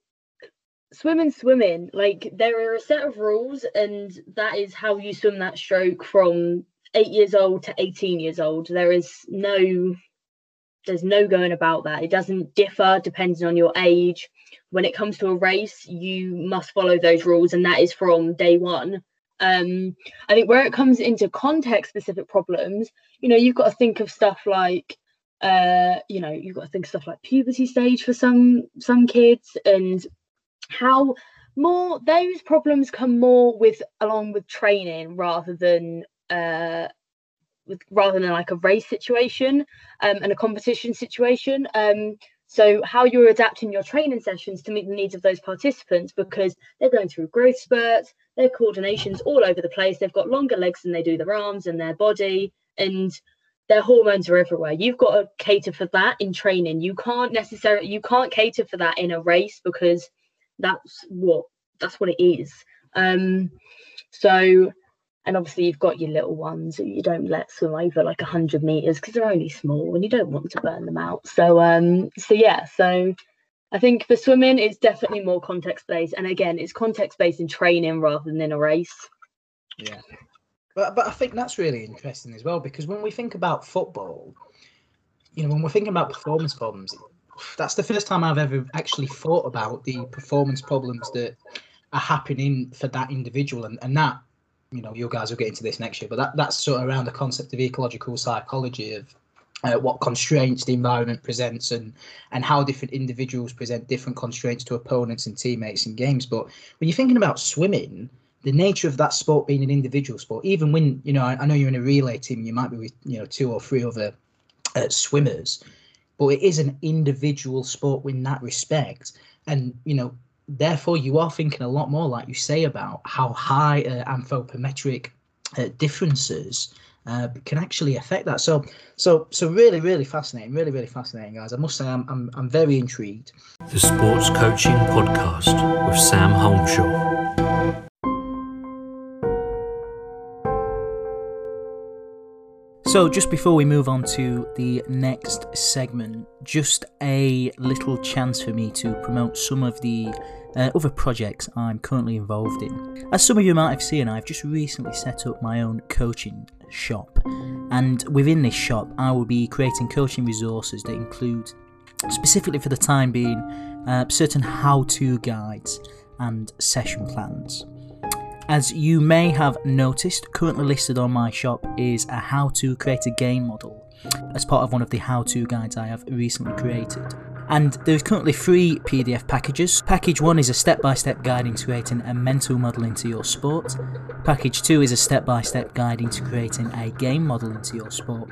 swimming swimming like there are a set of rules and that is how you swim that stroke from eight years old to 18 years old. There is no there's no going about that. It doesn't differ depending on your age. When it comes to a race you must follow those rules and that is from day one. Um i think where it comes into context specific problems you know you've got to think of stuff like uh you know you've got to think stuff like puberty stage for some some kids and how more those problems come more with along with training rather than uh with rather than like a race situation um, and a competition situation. Um so how you're adapting your training sessions to meet the needs of those participants because they're going through growth spurts their coordination's all over the place they've got longer legs than they do their arms and their body and their hormones are everywhere. You've got to cater for that in training. You can't necessarily you can't cater for that in a race because that's what that's what it is. Um so and obviously you've got your little ones that you don't let swim over like 100 meters because they're only small and you don't want to burn them out. So um so yeah so i think for swimming it's definitely more context based. And again it's context based in training rather than in a race. Yeah. But, but i think that's really interesting as well because when we think about football you know when we're thinking about performance problems that's the first time I've ever actually thought about the performance problems that are happening for that individual, and and that you know you guys will get into this next year, but that that's sort of around the concept of ecological psychology of uh, what constraints the environment presents and and how different individuals present different constraints to opponents and teammates in games. But when you're thinking about swimming, the nature of that sport being an individual sport, even when you know I, I know you're in a relay team, you might be with you know two or three other uh, swimmers but it is an individual sport in that respect. And, you know, therefore you are thinking a lot more, like you say, about how high uh, anthropometric uh, differences uh, can actually affect that. So, so, so really, really fascinating, really, really fascinating, guys. I must say, I'm, I'm, I'm very intrigued. The Sports Coaching Podcast with Sam Holmshaw. So, just before we move on to the next segment, just a little chance for me to promote some of the uh, other projects I'm currently involved in. As some of you might have seen, I've just recently set up my own coaching shop. And within this shop, I will be creating coaching resources that include, specifically for the time being, uh, certain how to guides and session plans. As you may have noticed, currently listed on my shop is a how to create a game model as part of one of the how to guides I have recently created. And there is currently three PDF packages. Package 1 is a step by step guide into creating a mental model into your sport. Package 2 is a step by step guide into creating a game model into your sport.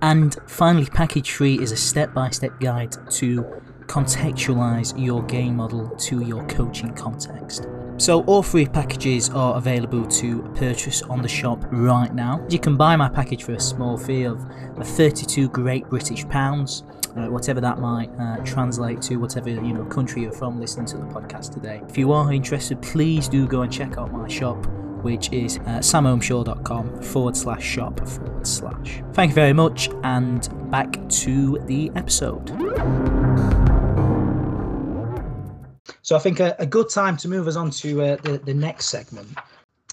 And finally, package 3 is a step by step guide to contextualize your game model to your coaching context. So, all three packages are available to purchase on the shop right now. You can buy my package for a small fee of 32 Great British Pounds. Uh, whatever that might uh, translate to, whatever you know country you're from listening to the podcast today. If you are interested, please do go and check out my shop, which is uh, samholmshaw.com forward slash shop forward slash. Thank you very much, and back to the episode. So I think a, a, good time to move us on to uh, the, the next segment.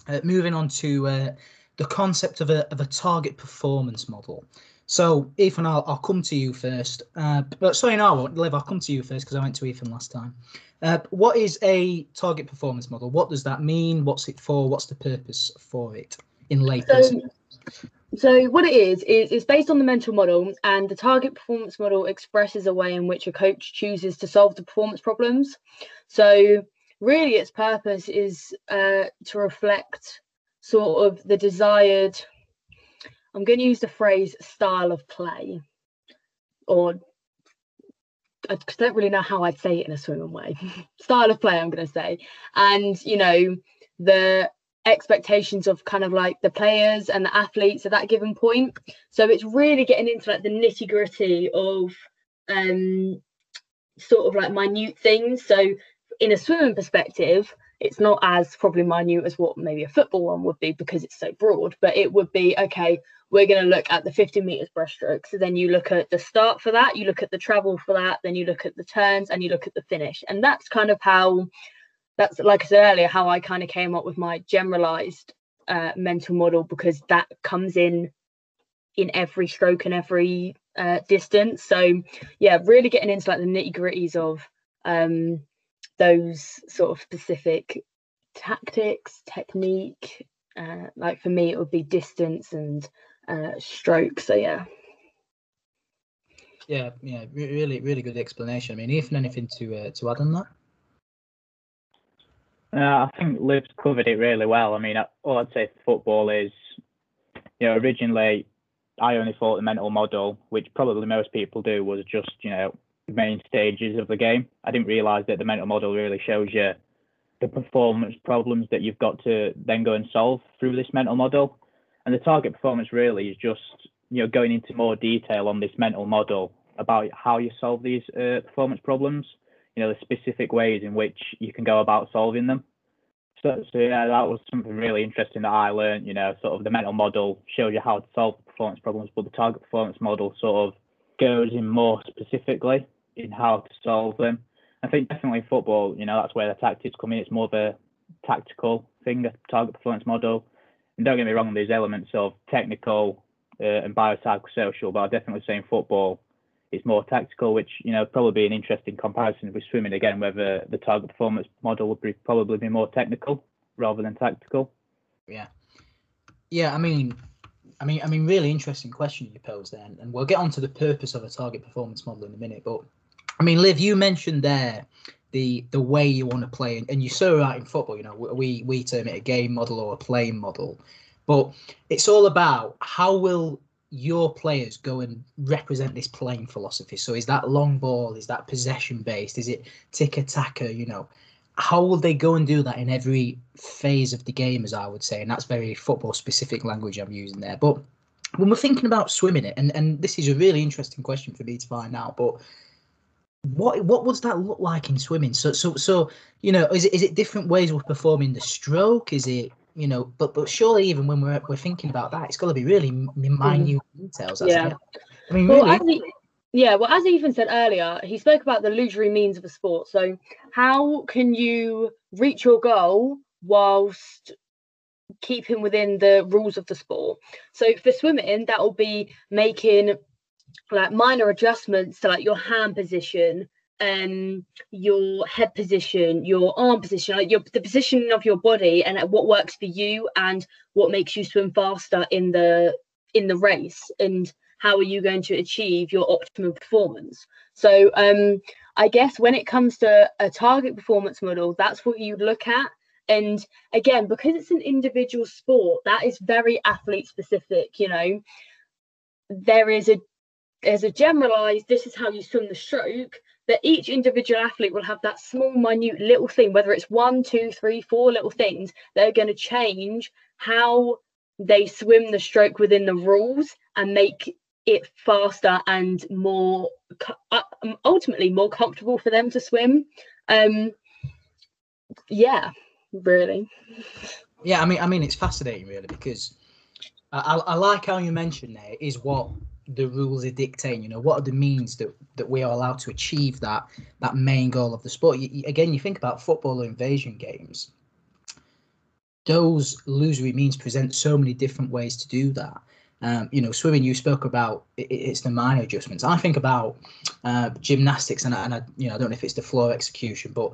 Uh, moving on to uh, the concept of a, of a target performance model. So, Ethan, I'll, I'll come to you first. Uh, but sorry, no, I won't. Liv, I'll come to you first because I went to Ethan last time. Uh, what is a target performance model? What does that mean? What's it for? What's the purpose for it in layperson? So, so what it is is it's based on the mental model, and the target performance model expresses a way in which a coach chooses to solve the performance problems. So really, its purpose is uh, to reflect sort of the desired I'm going to use the phrase style of play, or I don't really know how I'd say it in a swimming way. [LAUGHS] style of play, I'm going to say, and you know the expectations of kind of like the players and the athletes at that given point. So it's really getting into like the nitty gritty of um sort of like minute things. So in a swimming perspective, it's not as probably minute as what maybe a football one would be because it's so broad, but it would be okay, we're going to look at the 50 meters breaststroke. So then you look at the start for that, you look at the travel for that, then you look at the turns and you look at the finish. And that's kind of how, that's like I said earlier, how I kind of came up with my generalized uh, mental model because that comes in in every stroke and every uh, distance. So yeah, really getting into like the nitty gritties of um, those sort of specific tactics, technique. Uh, like for me, it would be distance and uh, stroke. So yeah. Yeah, yeah, really, really good explanation. I mean, Ethan, anything to uh, to add on that? Uh, I think Liv's covered it really well. I mean, all I'd say football is, you know, originally I only thought the mental model, which probably most people do, was just, you know, main stages of the game. I didn't realise that the mental model really shows you the performance problems that you've got to then go and solve through this mental model. And the target performance really is just you know going into more detail on this mental model about how you solve these uh, performance problems. You know the specific ways in which you can go about solving them. So, so yeah, that was something really interesting that I learned. You know, sort of the mental model shows you how to solve performance problems, but the target performance model sort of goes in more specifically in how to solve them. I think definitely football, you know, that's where the tactics come in. It's more of a tactical thing, a target performance model. And don't get me wrong, there's elements of technical uh, and biopsychosocial, but I definitely say in football, it's more tactical, which you know probably an interesting comparison with swimming again, whether the target performance model would be probably be more technical rather than tactical. Yeah, yeah. I mean, I mean, I mean, really interesting question you posed there, and we'll get on to the purpose of a target performance model in a minute. But I mean, Liv, you mentioned there the the way you want to play, and, you're so right in football. You know, we we term it a game model or a playing model, but it's all about how will your players go and represent this playing philosophy. So is that long ball? Is that possession based? Is it tiki-taka? You know, how will they go and do that in every phase of the game, as I would say, and that's very football specific language I'm using there. But when we're thinking about swimming it, and, and this is a really interesting question for me to find out, but what what does that look like in swimming? So so so you know, is it is it different ways of performing the stroke? Is it you know? But but surely even when we're we're thinking about that, it's got to be really minute mm. details. Yeah. I mean, well, really. He, yeah, well, as Ethan said earlier, he spoke about the lusory means of a sport. So, how can you reach your goal whilst keeping within the rules of the sport. So for swimming, that will be making like minor adjustments to like your hand position, um, your head position, your arm position, like your the position of your body, and what works for you and what makes you swim faster in the in the race, and how are you going to achieve your optimal performance. So um, I guess when it comes to a target performance model, that's what you look at. And again, because it's an individual sport, that is very athlete specific. You know, there is a there's a generalized this is how you swim the stroke that each individual athlete will have that small minute little thing whether it's one two three four little things that are going to change how they swim the stroke within the rules and make it faster and more um, ultimately more comfortable for them to swim. Um yeah really. Yeah i mean i mean it's fascinating really because I, I like how you mentioned there is what the rules are dictating. You know, what are the means that that we are allowed to achieve that that main goal of the sport? You, again, you think about football or invasion games. Those lusory means present so many different ways to do that. Um, you know, swimming. You spoke about it, it's the minor adjustments. I think about uh, gymnastics, and, and I, you know, I don't know if it's the floor execution, but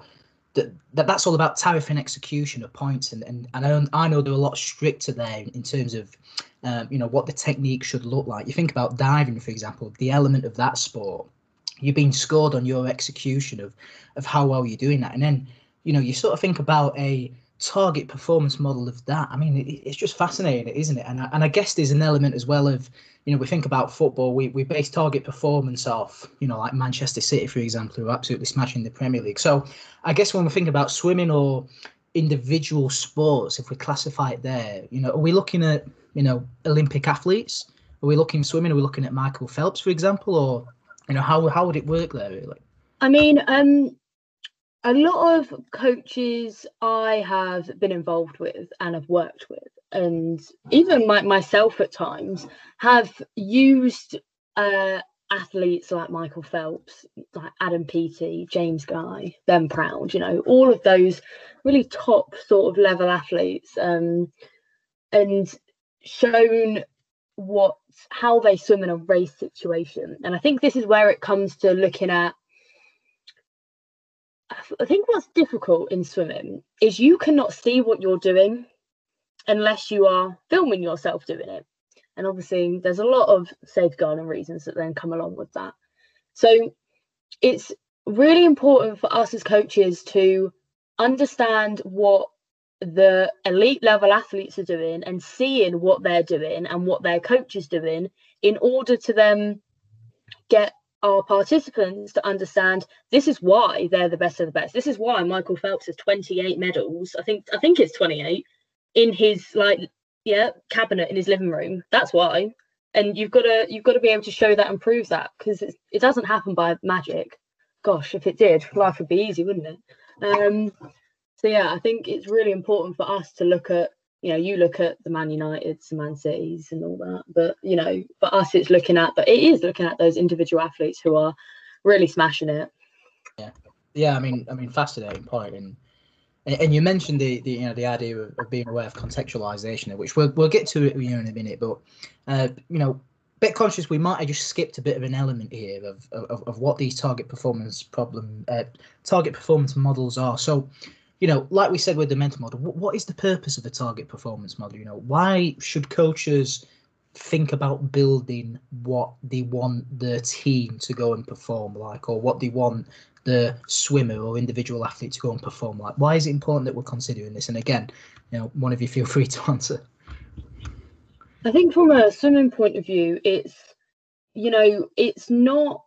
that, that that's all about tariff and execution of points. And and, and I, I know they're a lot stricter there in terms of um, you know what the technique should look like. You think about diving for example the element of that sport. You're being scored on your execution of of how well you're doing that. And then you know you sort of think about a target performance model of that i mean it, it's just fascinating isn't it and I, and I guess there's an element as well of you know, we think about football, we, we base target performance off, you know, like Manchester City, for example, who are absolutely smashing the Premier League. So I guess when we think about swimming or individual sports, if we classify it there, you know, are we looking at, you know, Olympic athletes? Are we looking swimming? Are we looking at Michael Phelps, for example? Or, you know, how, how would it work there, really? I mean, um, a lot of coaches I have been involved with and have worked with and even my, myself at times have used uh, athletes like Michael Phelps, like Adam Peaty, James Guy, Ben Proud, you know, all of those really top sort of level athletes, um, and shown what how they swim in a race situation. And I think this is where it comes to looking at. I think what's difficult in swimming is you cannot see what you're doing unless you are filming yourself doing it. And obviously, there's a lot of safeguarding reasons that then come along with that. So it's really important for us as coaches to understand what the elite level athletes are doing and seeing what they're doing and what their coach is doing in order to then get our participants to understand this is why they're the best of the best. This is why Michael Phelps has 28 medals. I think I think it's 28 in his like yeah cabinet in his living room. That's why. And you've got to you've got to be able to show that and prove that because it doesn't happen by magic. Gosh, if it did, life would be easy, wouldn't it? Um, so yeah, I think it's really important for us to look at you know you look at the Man Uniteds, the Man Cities, and all that, but you know for us it's looking at but it is looking at those individual athletes who are really smashing it. Yeah, yeah. I mean, I mean, fascinating point, and and, you mentioned the, the you know the idea of, of, being aware of contextualization, which we'll we'll get to you know in a minute. But uh, you know, bit conscious we might have just skipped a bit of an element here of of, of what these target performance problem uh, target performance models are. So you know, like we said with the mental model, what, is the purpose of a target performance model? You know, why should coaches think about building what they want their team to go and perform like, or what they want the swimmer or individual athlete to go and perform like? Why is it important that we're considering this? And again, you know, one of you feel [LAUGHS] free to answer. I think from a swimming point of view, it's you know, it's not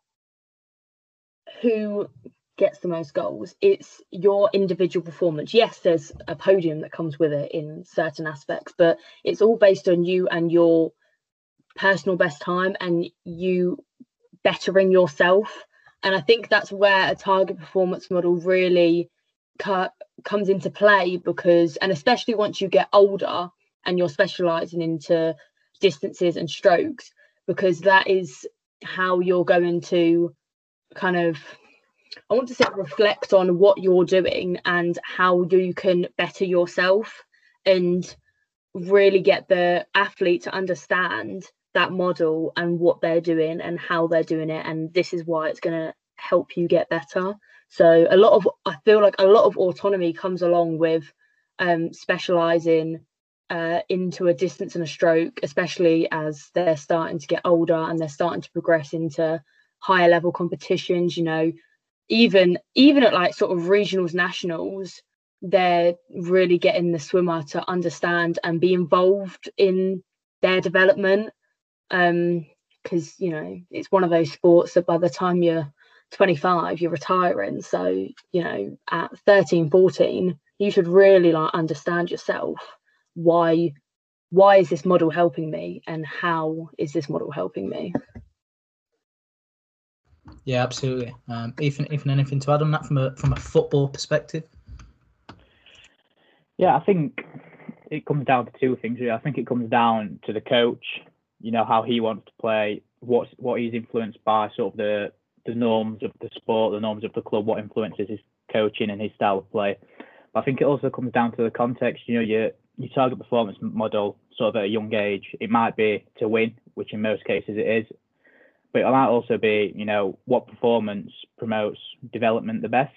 who gets the most goals, it's your individual performance. Yes, there's a podium that comes with it in certain aspects, but it's all based on you and your personal best time and you bettering yourself and I think that's where a target performance model really comes into play because, and especially once you get older and you're specializing into distances and strokes, because that is how you're going to kind of I want to say reflect on what you're doing and how you can better yourself. And really get the athlete to understand that model and what they're doing and how they're doing it and this is why it's going to help you get better so a lot of i feel like a lot of autonomy comes along with um, specializing uh, into a distance and a stroke especially as they're starting to get older and they're starting to progress into higher level competitions you know even even at like sort of regionals nationals they're really getting the swimmer to understand and be involved in their development um because you know it's one of those sports that by the time you're 25 you're retiring. So you know at 13 14 you should really like understand yourself. Why why is this model helping me and how is this model helping me yeah absolutely. Um ethan ethan anything to add on that from a from a football perspective? Yeah i think it comes down to two things really. i think it comes down to the coach you know how he wants to play what what he's influenced by sort of the the norms of the sport the norms of the club what influences his coaching and his style of play. But i think it also comes down to the context you know your your target performance model sort of at a young age it might be to win which in most cases it is but it might also be you know what performance promotes development the best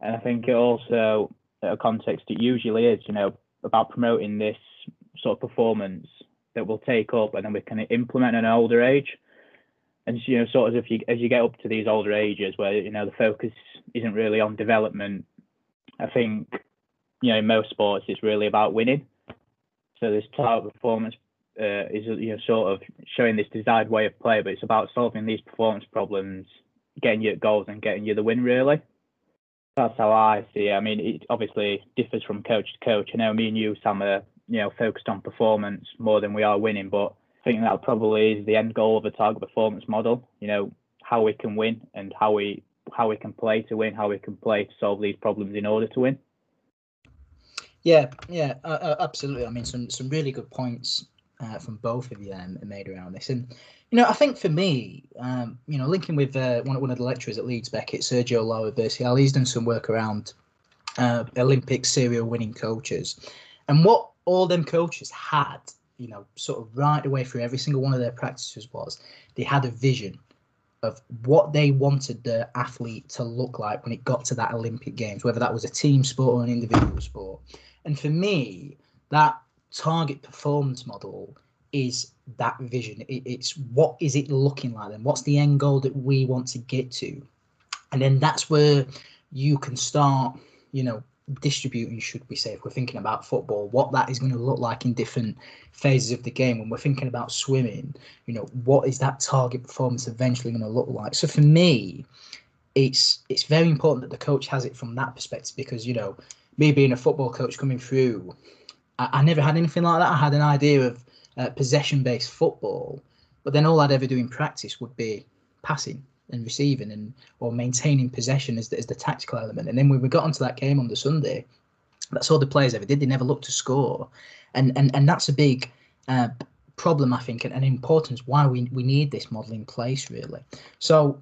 and i think it also a context it usually is you know about promoting this sort of performance that we'll take up and then we can implement at an older age. And you know, sort of if you as you get up to these older ages where you know the focus isn't really on development, I think you know in most sports it's really about winning. So this type of performance uh, is you know sort of showing this desired way of play, but it's about solving these performance problems, getting you goals and getting you the win really. That's how I see it. I mean, it obviously differs from coach to coach. I know me and you, Sam, are you know focused on performance more than we are winning. But I think that probably is the end goal of a target performance model. You know how we can win and how we how we can play to win, how we can play to solve these problems in order to win. Yeah, yeah, uh, absolutely. I mean, some some really good points uh, from both of you um, made around this, and you know, I think for me, um, you know, linking with uh, one one of the lecturers at Leeds, Beckett, Sergio Lau he's done some work around uh, Olympic serial winning coaches, and what all them coaches had, you know, sort of right away through every single one of their practices was they had a vision of what they wanted the athlete to look like when it got to that Olympic Games, whether that was a team sport or an individual sport. And for me, that target performance model is that vision. It, it's what is it looking like then? What's the end goal that we want to get to? And then that's where you can start, you know, distributing, should we say, if we're thinking about football, what that is going to look like in different phases of the game. When we're thinking about swimming, you know, what is that target performance eventually going to look like? So for me, it's it's very important that the coach has it from that perspective because you know, me being a football coach coming through, I, I never had anything like that. I had an idea of uh, possession-based football, but then all I'd ever do in practice would be passing and receiving and or maintaining possession as the, as the tactical element. And then when we got onto that game on the Sunday, that's all the players ever did. They never looked to score, and and and that's a big uh, problem I think and, and importance why we we need this model in place really. So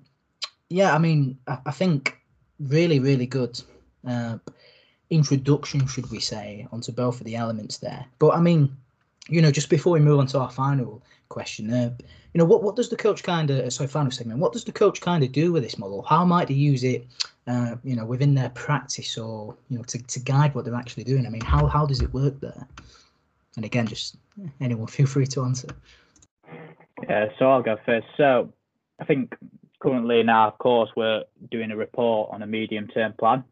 yeah, I mean I, I think really really good. Uh, introduction, should we say, onto both of the elements there. But I mean, you know, just before we move on to our final question, uh, you know, what, what does the coach kind of, sorry, final segment, what does the coach kind of do with this model? How might they use it, uh, you know, within their practice or, you know, to, to guide what they're actually doing? I mean, how, how does it work there? And again, just anyone feel free to answer. Yeah, so I'll go first. So I think currently in our course, we're doing a report on a medium term plan.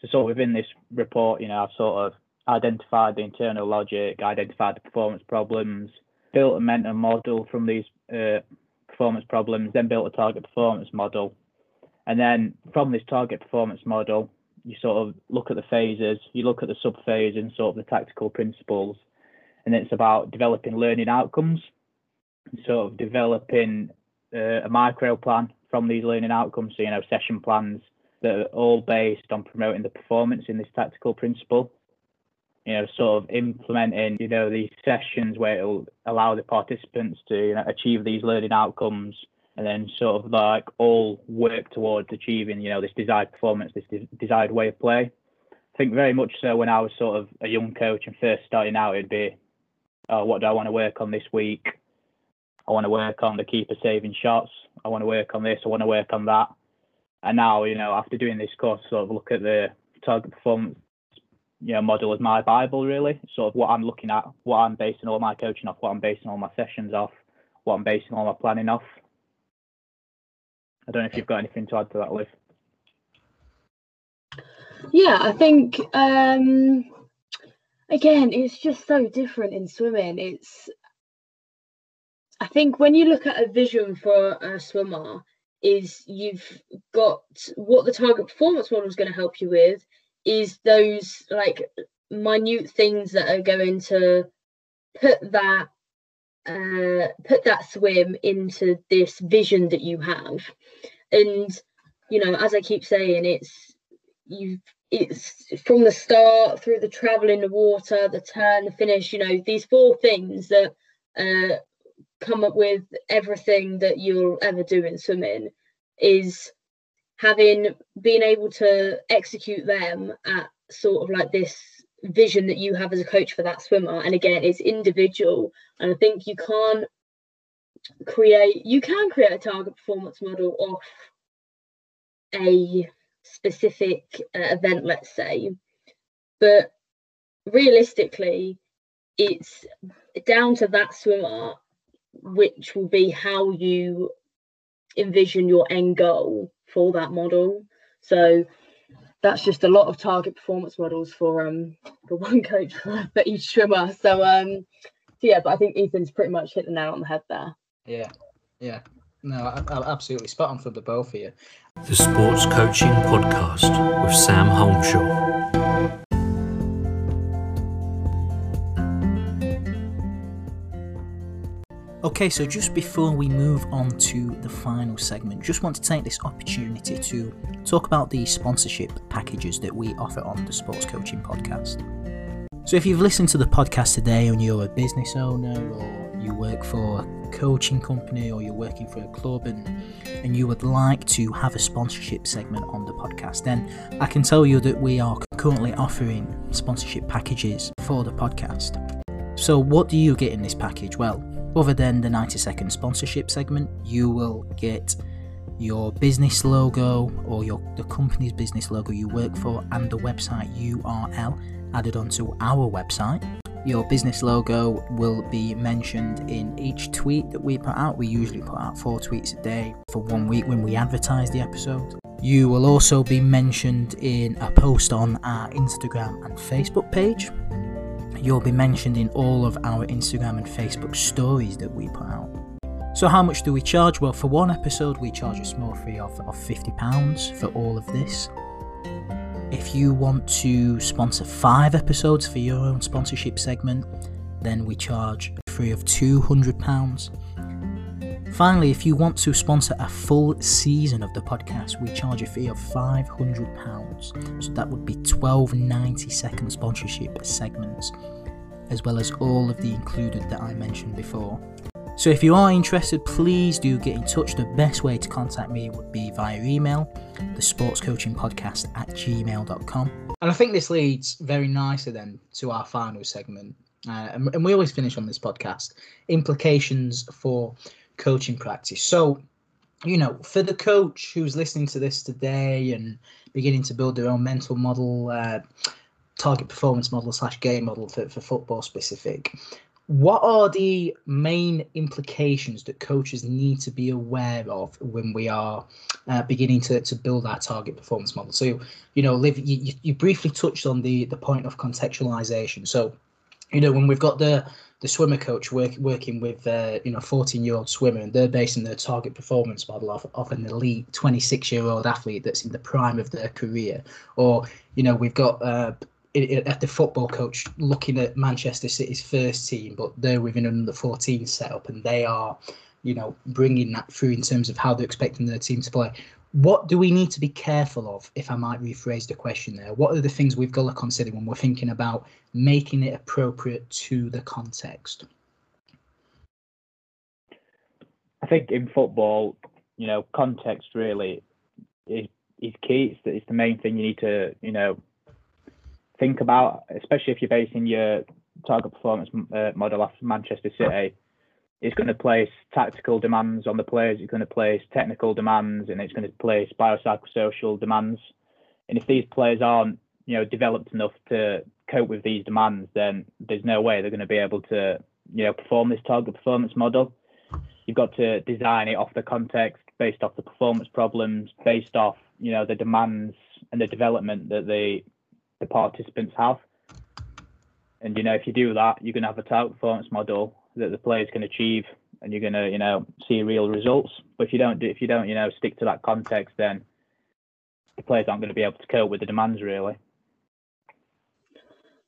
So sort of within this report, you know, I've sort of identified the internal logic, identified the performance problems, built a mental model from these uh, performance problems, then built a target performance model. And then from this target performance model, you sort of look at the phases, you look at the sub phase and sort of the tactical principles. And it's about developing learning outcomes, sort of developing uh, a micro plan from these learning outcomes. So, you know, session plans that are all based on promoting the performance in this tactical principle you know, sort of implementing, you know, these sessions where it'll allow the participants to you know, achieve these learning outcomes and then sort of like all work towards achieving, you know, this desired performance, this de- desired way of play. I think very much so when I was sort of a young coach and first starting out, it'd be, oh, what do I want to work on this week? I want to work on the keeper saving shots. I want to work on this. I want to work on that. And now, you know, after doing this course, sort of look at the target performance, you know, model as my bible, really. Sort of what I'm looking at, what I'm basing all my coaching off, what I'm basing all my sessions off, what I'm basing all my planning off. I don't know if you've got anything to add to that, Liv. Yeah, I think um, again, it's just so different in swimming. It's I think when you look at a vision for a swimmer, is you've got what the target performance model is going to help you with is those like minute things that are going to put that uh, put that swim into this vision that you have. And you know as i keep saying it's you it's from the start through the travel in the water the turn the finish you know these four things that uh, come up with everything that you'll ever do in swimming is having been able to execute them at sort of like this vision that you have as a coach for that swimmer. And again it's individual. And i think you can't create you can create a target performance model off a specific uh, event let's say. But realistically it's down to that swimmer which will be how you envision your end goal for that model so that's just a lot of target performance models for um for [LAUGHS] one coach for, for each trimmer. so um so yeah but i think ethan's pretty much hit the nail on the head there Yeah, yeah. No, I, I, absolutely spot on for the both of you. The Sports Coaching Podcast with Sam Holmshaw. Okay, so just before we move on to the final segment, just want to take this opportunity to talk about the sponsorship packages that we offer on the Sports Coaching Podcast. So, if you've listened to the podcast today and you're a business owner or you work for a coaching company or you're working for a club and, and you would like to have a sponsorship segment on the podcast, then I can tell you that we are currently offering sponsorship packages for the podcast. So, what do you get in this package? Well, other than the 90 second sponsorship segment, you will get your business logo or your the company's business logo you work for and the website URL added onto our website. Your business logo will be mentioned in each tweet that we put out. We usually put out four tweets a day for one week when we advertise the episode. You will also be mentioned in a post on our Instagram and Facebook page. You'll be mentioned in all of our Instagram and Facebook stories that we put out. So, how much do we charge? Well, for one episode, we charge a small fee of, of £50 for all of this. If you want to sponsor five episodes for your own sponsorship segment, then we charge a fee of £200. Finally, if you want to sponsor a full season of the podcast, we charge a fee of £500. So that would be 12 90 second sponsorship segments, as well as all of the included that I mentioned before. So if you are interested, please do get in touch. The best way to contact me would be via email, the sportscoachingpodcast at gmail.com. And I think this leads very nicely then to our final segment. Uh, and, and we always finish on this podcast implications for coaching practice. So, you know, for the coach who's listening to this today and beginning to build their own mental model, uh, target performance model slash game model for, for football specific, what are the main implications that coaches need to be aware of when we are uh, beginning to, to build our target performance model? So, you know, Liv, you, you briefly touched on the, the point of contextualization. So, you know, when we've got the the swimmer coach work, working with uh, you know 14 year old swimmer and they're basing their target performance model off, of an elite 26 year old athlete that's in the prime of their career or you know we've got uh, at the football coach looking at Manchester City's first team, but they're within an under 14 setup and they are, you know, bringing that through in terms of how they're expecting their team to play. What do we need to be careful of, if I might rephrase the question there? What are the things we've got to consider when we're thinking about making it appropriate to the context? I think in football, you know, context really is is key. It's the, it's the main thing you need to, you know, think about, especially if you're basing your target performance uh, model off Manchester City. It's going to place tactical demands on the players. It's going to place technical demands, and it's going to place biopsychosocial demands. And if these players aren't, you know, developed enough to cope with these demands, then there's no way they're going to be able to, you know, perform this target performance model. You've got to design it off the context, based off the performance problems, based off, you know, the demands and the development that the the participants have. And you know, if you do that, you're going to have a target performance model that the players can achieve, and you're going to, you know, see real results. But if you don't do, if you don't, you know, stick to that context, then the players aren't going to be able to cope with the demands really.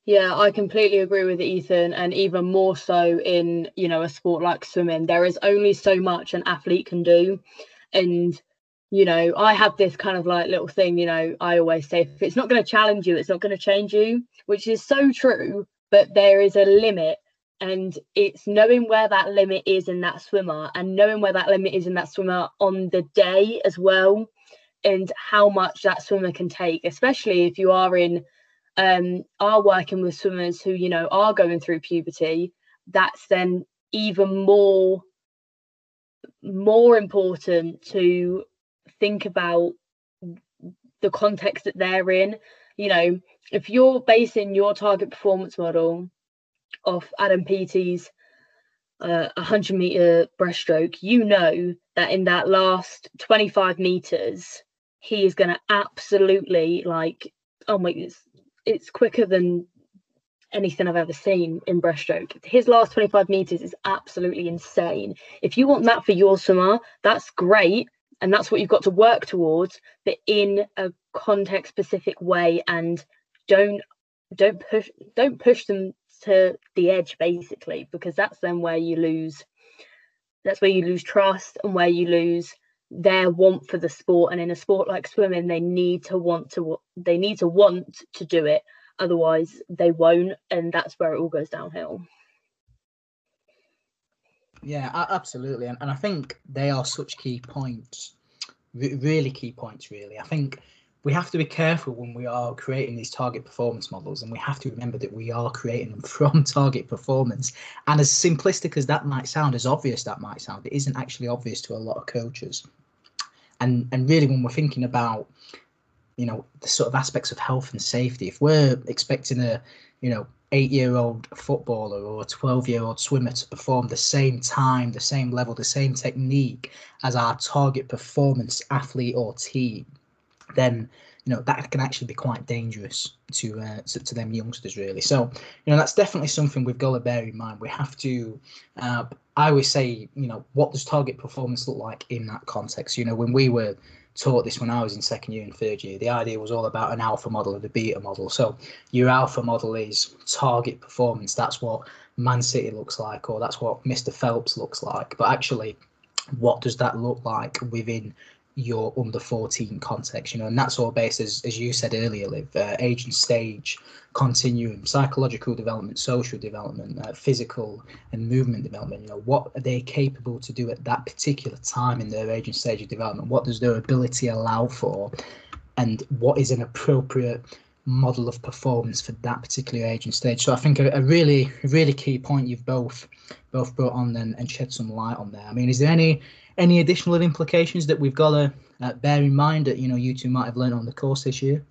Yeah, I completely agree with Ethan, and even more so in you know a sport like swimming. There is only so much an athlete can do, and you know I have this kind of like little thing. You know, I always say if it's not going to challenge you, it's not going to change you, which is so true. But there is a limit, and it's knowing where that limit is in that swimmer, and knowing where that limit is in that swimmer on the day as well, and how much that swimmer can take, especially if you are in um, are working with swimmers who you know are going through puberty that's then even more more important to think about the context that they're in. You know if you're basing your target performance model off adam peaty's uh, 100 meter breaststroke you know that in that last 25 meters he is going to absolutely like oh my it's quicker than anything I've ever seen in breaststroke. His last 25 meters is absolutely insane. If you want that for your summer, that's great. And that's what you've got to work towards, but in a context specific way and don't don't push don't push them to the edge basically because that's then where you lose that's where you lose trust and where you lose their want for the sport. And in a sport like swimming they need to want to they need to want to do it. Otherwise they won't. And that's where it all goes downhill. Yeah absolutely. And, and i think they are such key points really key points really. I think we have to be careful when we are creating these target performance models and we have to remember that we are creating them [LAUGHS] from target performance. And as simplistic as that might sound as obvious that might sound it isn't actually obvious to a lot of coaches. And and really when we're thinking about you know the sort of aspects of health and safety if we're expecting a you know eight year old footballer or a 12 year old swimmer to perform the same time the same level the same technique as our target performance athlete or team then you know that can actually be quite dangerous to, uh, to, to them youngsters really. So you know that's definitely something we've got to bear in mind. We have to. Uh, I always say, you know, what does target performance look like in that context? You know, when we were taught this when I was in second year and third year, the idea was all about an alpha model and a beta model. So your alpha model is target performance. That's what Man City looks like, or that's what Mr. Phelps looks like. But actually, what does that look like within your under 14 context, you know, and that's all based, as, as you said earlier, Liv, uh, age and stage, continuum, psychological development, social development, uh, physical and movement development. You know, what are they capable to do at that particular time in their age and stage of development? What does their ability allow for? And what is an appropriate model of performance for that particular age and stage? So I think a, a really, really key point you've both both brought on and, and shed some light on there. I mean, is there any any additional implications that we've got to uh, bear in mind that you know you two might have learned on the course this year?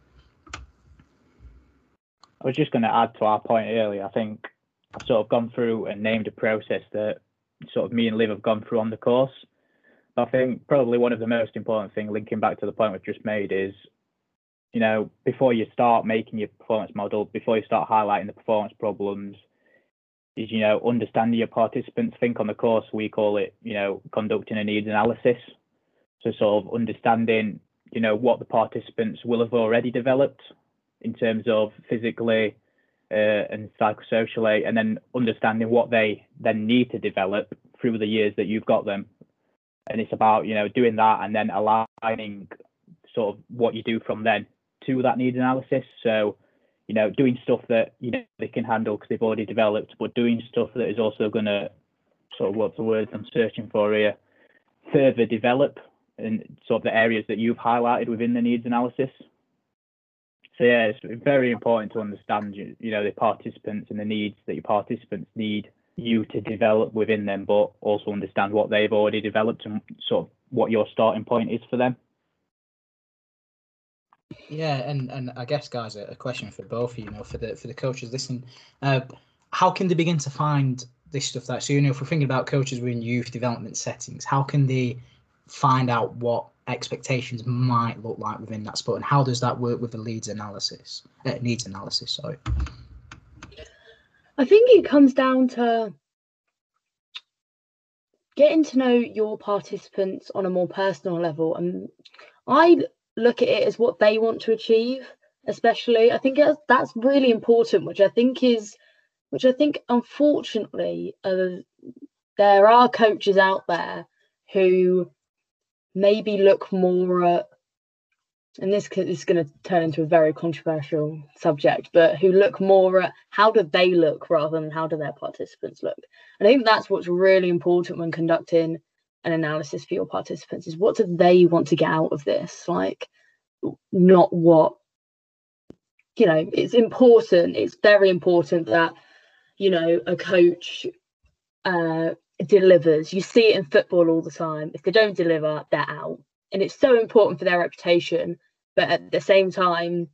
I was just going to add to our point earlier. I think I've sort of gone through and named a process that sort of me and Liv have gone through on the course. I think probably one of the most important thing, linking back to the point we've just made, is you know before you start making your performance model, before you start highlighting the performance problems, is you know understanding your participants. Think on the course we call it you know conducting a needs analysis. So sort of understanding you know what the participants will have already developed in terms of physically uh, and psychosocially, and then understanding what they then need to develop through the years that you've got them. And it's about you know doing that and then aligning sort of what you do from then to that needs analysis. So you know, doing stuff that you know they can handle because they've already developed, but doing stuff that is also going to sort of what's the word I'm searching for here, further develop in sort of the areas that you've highlighted within the needs analysis. So yeah, it's very important to understand you, you know the participants and the needs that your participants need you to develop within them, but also understand what they've already developed and sort of what your starting point is for them. Yeah, and, and I guess guys, a, question for both you know, for the for the coaches listening, uh, how can they begin to find this stuff that so you know if we're thinking about coaches within youth development settings, how can they find out what expectations might look like within that sport and how does that work with the leads analysis uh, needs analysis sorry I think it comes down to getting to know your participants on a more personal level. And I look at it as what they want to achieve, especially. I think that's really important, which I think is, which I think unfortunately, uh, there are coaches out there who maybe look more at and this is going to turn into a very controversial subject, but who look more at how do they look rather than how do their participants look. And I think that's what's really important when conducting an analysis for your participants is what do they want to get out of this? Like, not what, you know, it's important, it's very important that, you know, a coach uh, delivers. You see it in football all the time. If they don't deliver, they're out and it's so important for their reputation but at the same time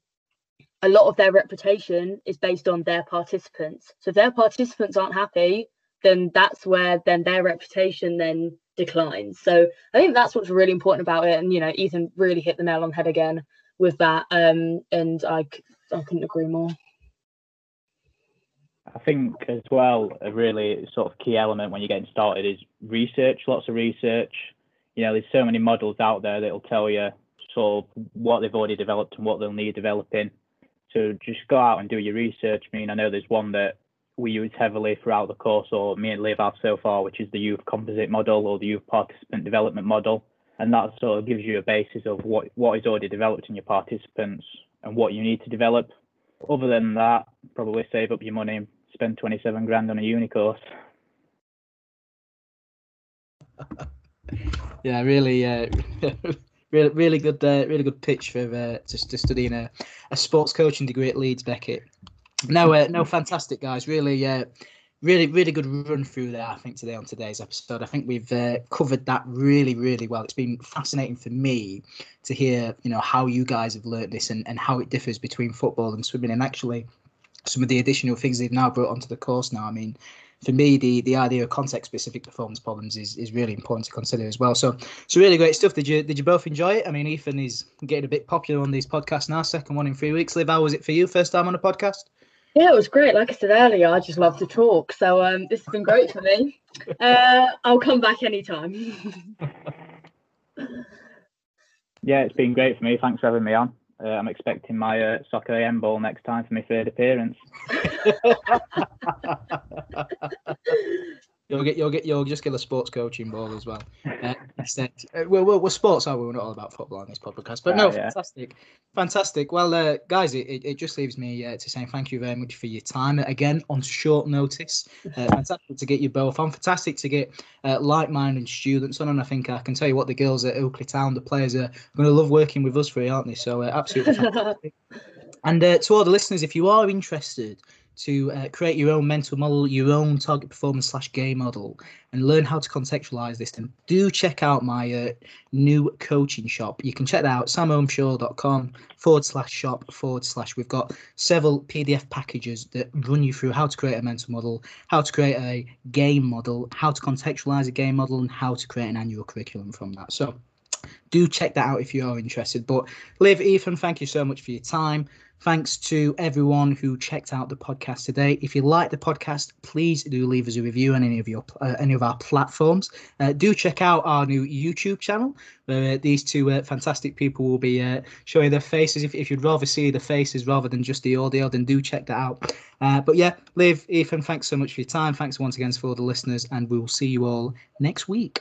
a lot of their reputation is based on their participants so if their participants aren't happy then that's where then their reputation then declines so i think that's what's really important about it and you know ethan really hit the nail on the head again with that um and i i couldn't agree more I think as well, a really sort of key element when you're getting started is research, lots of research you know, there's so many models out there that'll tell you sort of what they've already developed and what they'll need developing. So just go out and do your research. I mean, I know there's one that we use heavily throughout the course, or Liv have so far, which is the youth composite model or the youth participant development model. And that sort of gives you a basis of what, what is already developed in your participants and what you need to develop. Other than that, probably save up your money, and spend 27 grand on a uni course. [LAUGHS] yeah, really, uh, [LAUGHS] really, really good, uh, really good pitch for uh, to, to studying a, a sports coaching degree at Leeds, Beckett. No, uh, no, fantastic guys. Really, uh, really, really good run through there. I think today on today's episode, I think we've uh, covered that really, really well. It's been fascinating for me to hear, you know, how you guys have learnt this and, and how it differs between football and swimming, and actually some of the additional things they've now brought onto the course. Now, I mean, for me, the the idea of context specific performance problems is, is really important to consider as well. So so really great stuff. Did you did you both enjoy it? I mean, Ethan is getting a bit popular on these podcasts now. Second one in three weeks. Liv, how was it for you? First time on a podcast? Yeah, it was great. Like I said earlier, I just love to talk. So um, this has been great for me. Uh, I'll come back anytime. [LAUGHS] yeah, it's been great for me. Thanks for having me on. Uh, I'm expecting my uh, soccer AM ball next time for my third appearance. [LAUGHS] [LAUGHS] You'll get, you'll get, you'll just get a sports coaching ball as well. Uh, [LAUGHS] instead, uh, we're, we're, we're sports, are we? We're not all about football on this podcast. But no, uh, yeah. fantastic, fantastic. Well, uh, guys, it, it, just leaves me uh, to say thank you very much for your time again on short notice. Uh, fantastic to get you both on. Fantastic to get uh, like-minded students on, and I think I can tell you what the girls at Ilkley Town, the players are going to love working with us free, aren't they? So absolutely [LAUGHS] fantastic. and to all the listeners, if you are interested to uh, create your own mental model, your own target performance slash game model, and learn how to contextualize this, then do check out my uh, new coaching shop. You can check that out, samholmshaw.com forward slash shop forward slash. We've got several PDF packages that run you through how to create a mental model, how to create a game model, how to contextualize a game model, and how to create an annual curriculum from that. So do check that out if you are interested. But Liv, Ethan, thank you so much for your time. Thanks to everyone who checked out the podcast today. If you like the podcast, please do leave us a review on any of your uh, any of our platforms. Uh, do check out our new YouTube channel where uh, these two uh, fantastic people will be uh, showing their faces. If, if you'd rather see the faces rather than just the audio, then do check that out. Uh, but yeah, Liv, Ethan, thanks so much for your time. Thanks once again for all the listeners, and we will see you all next week.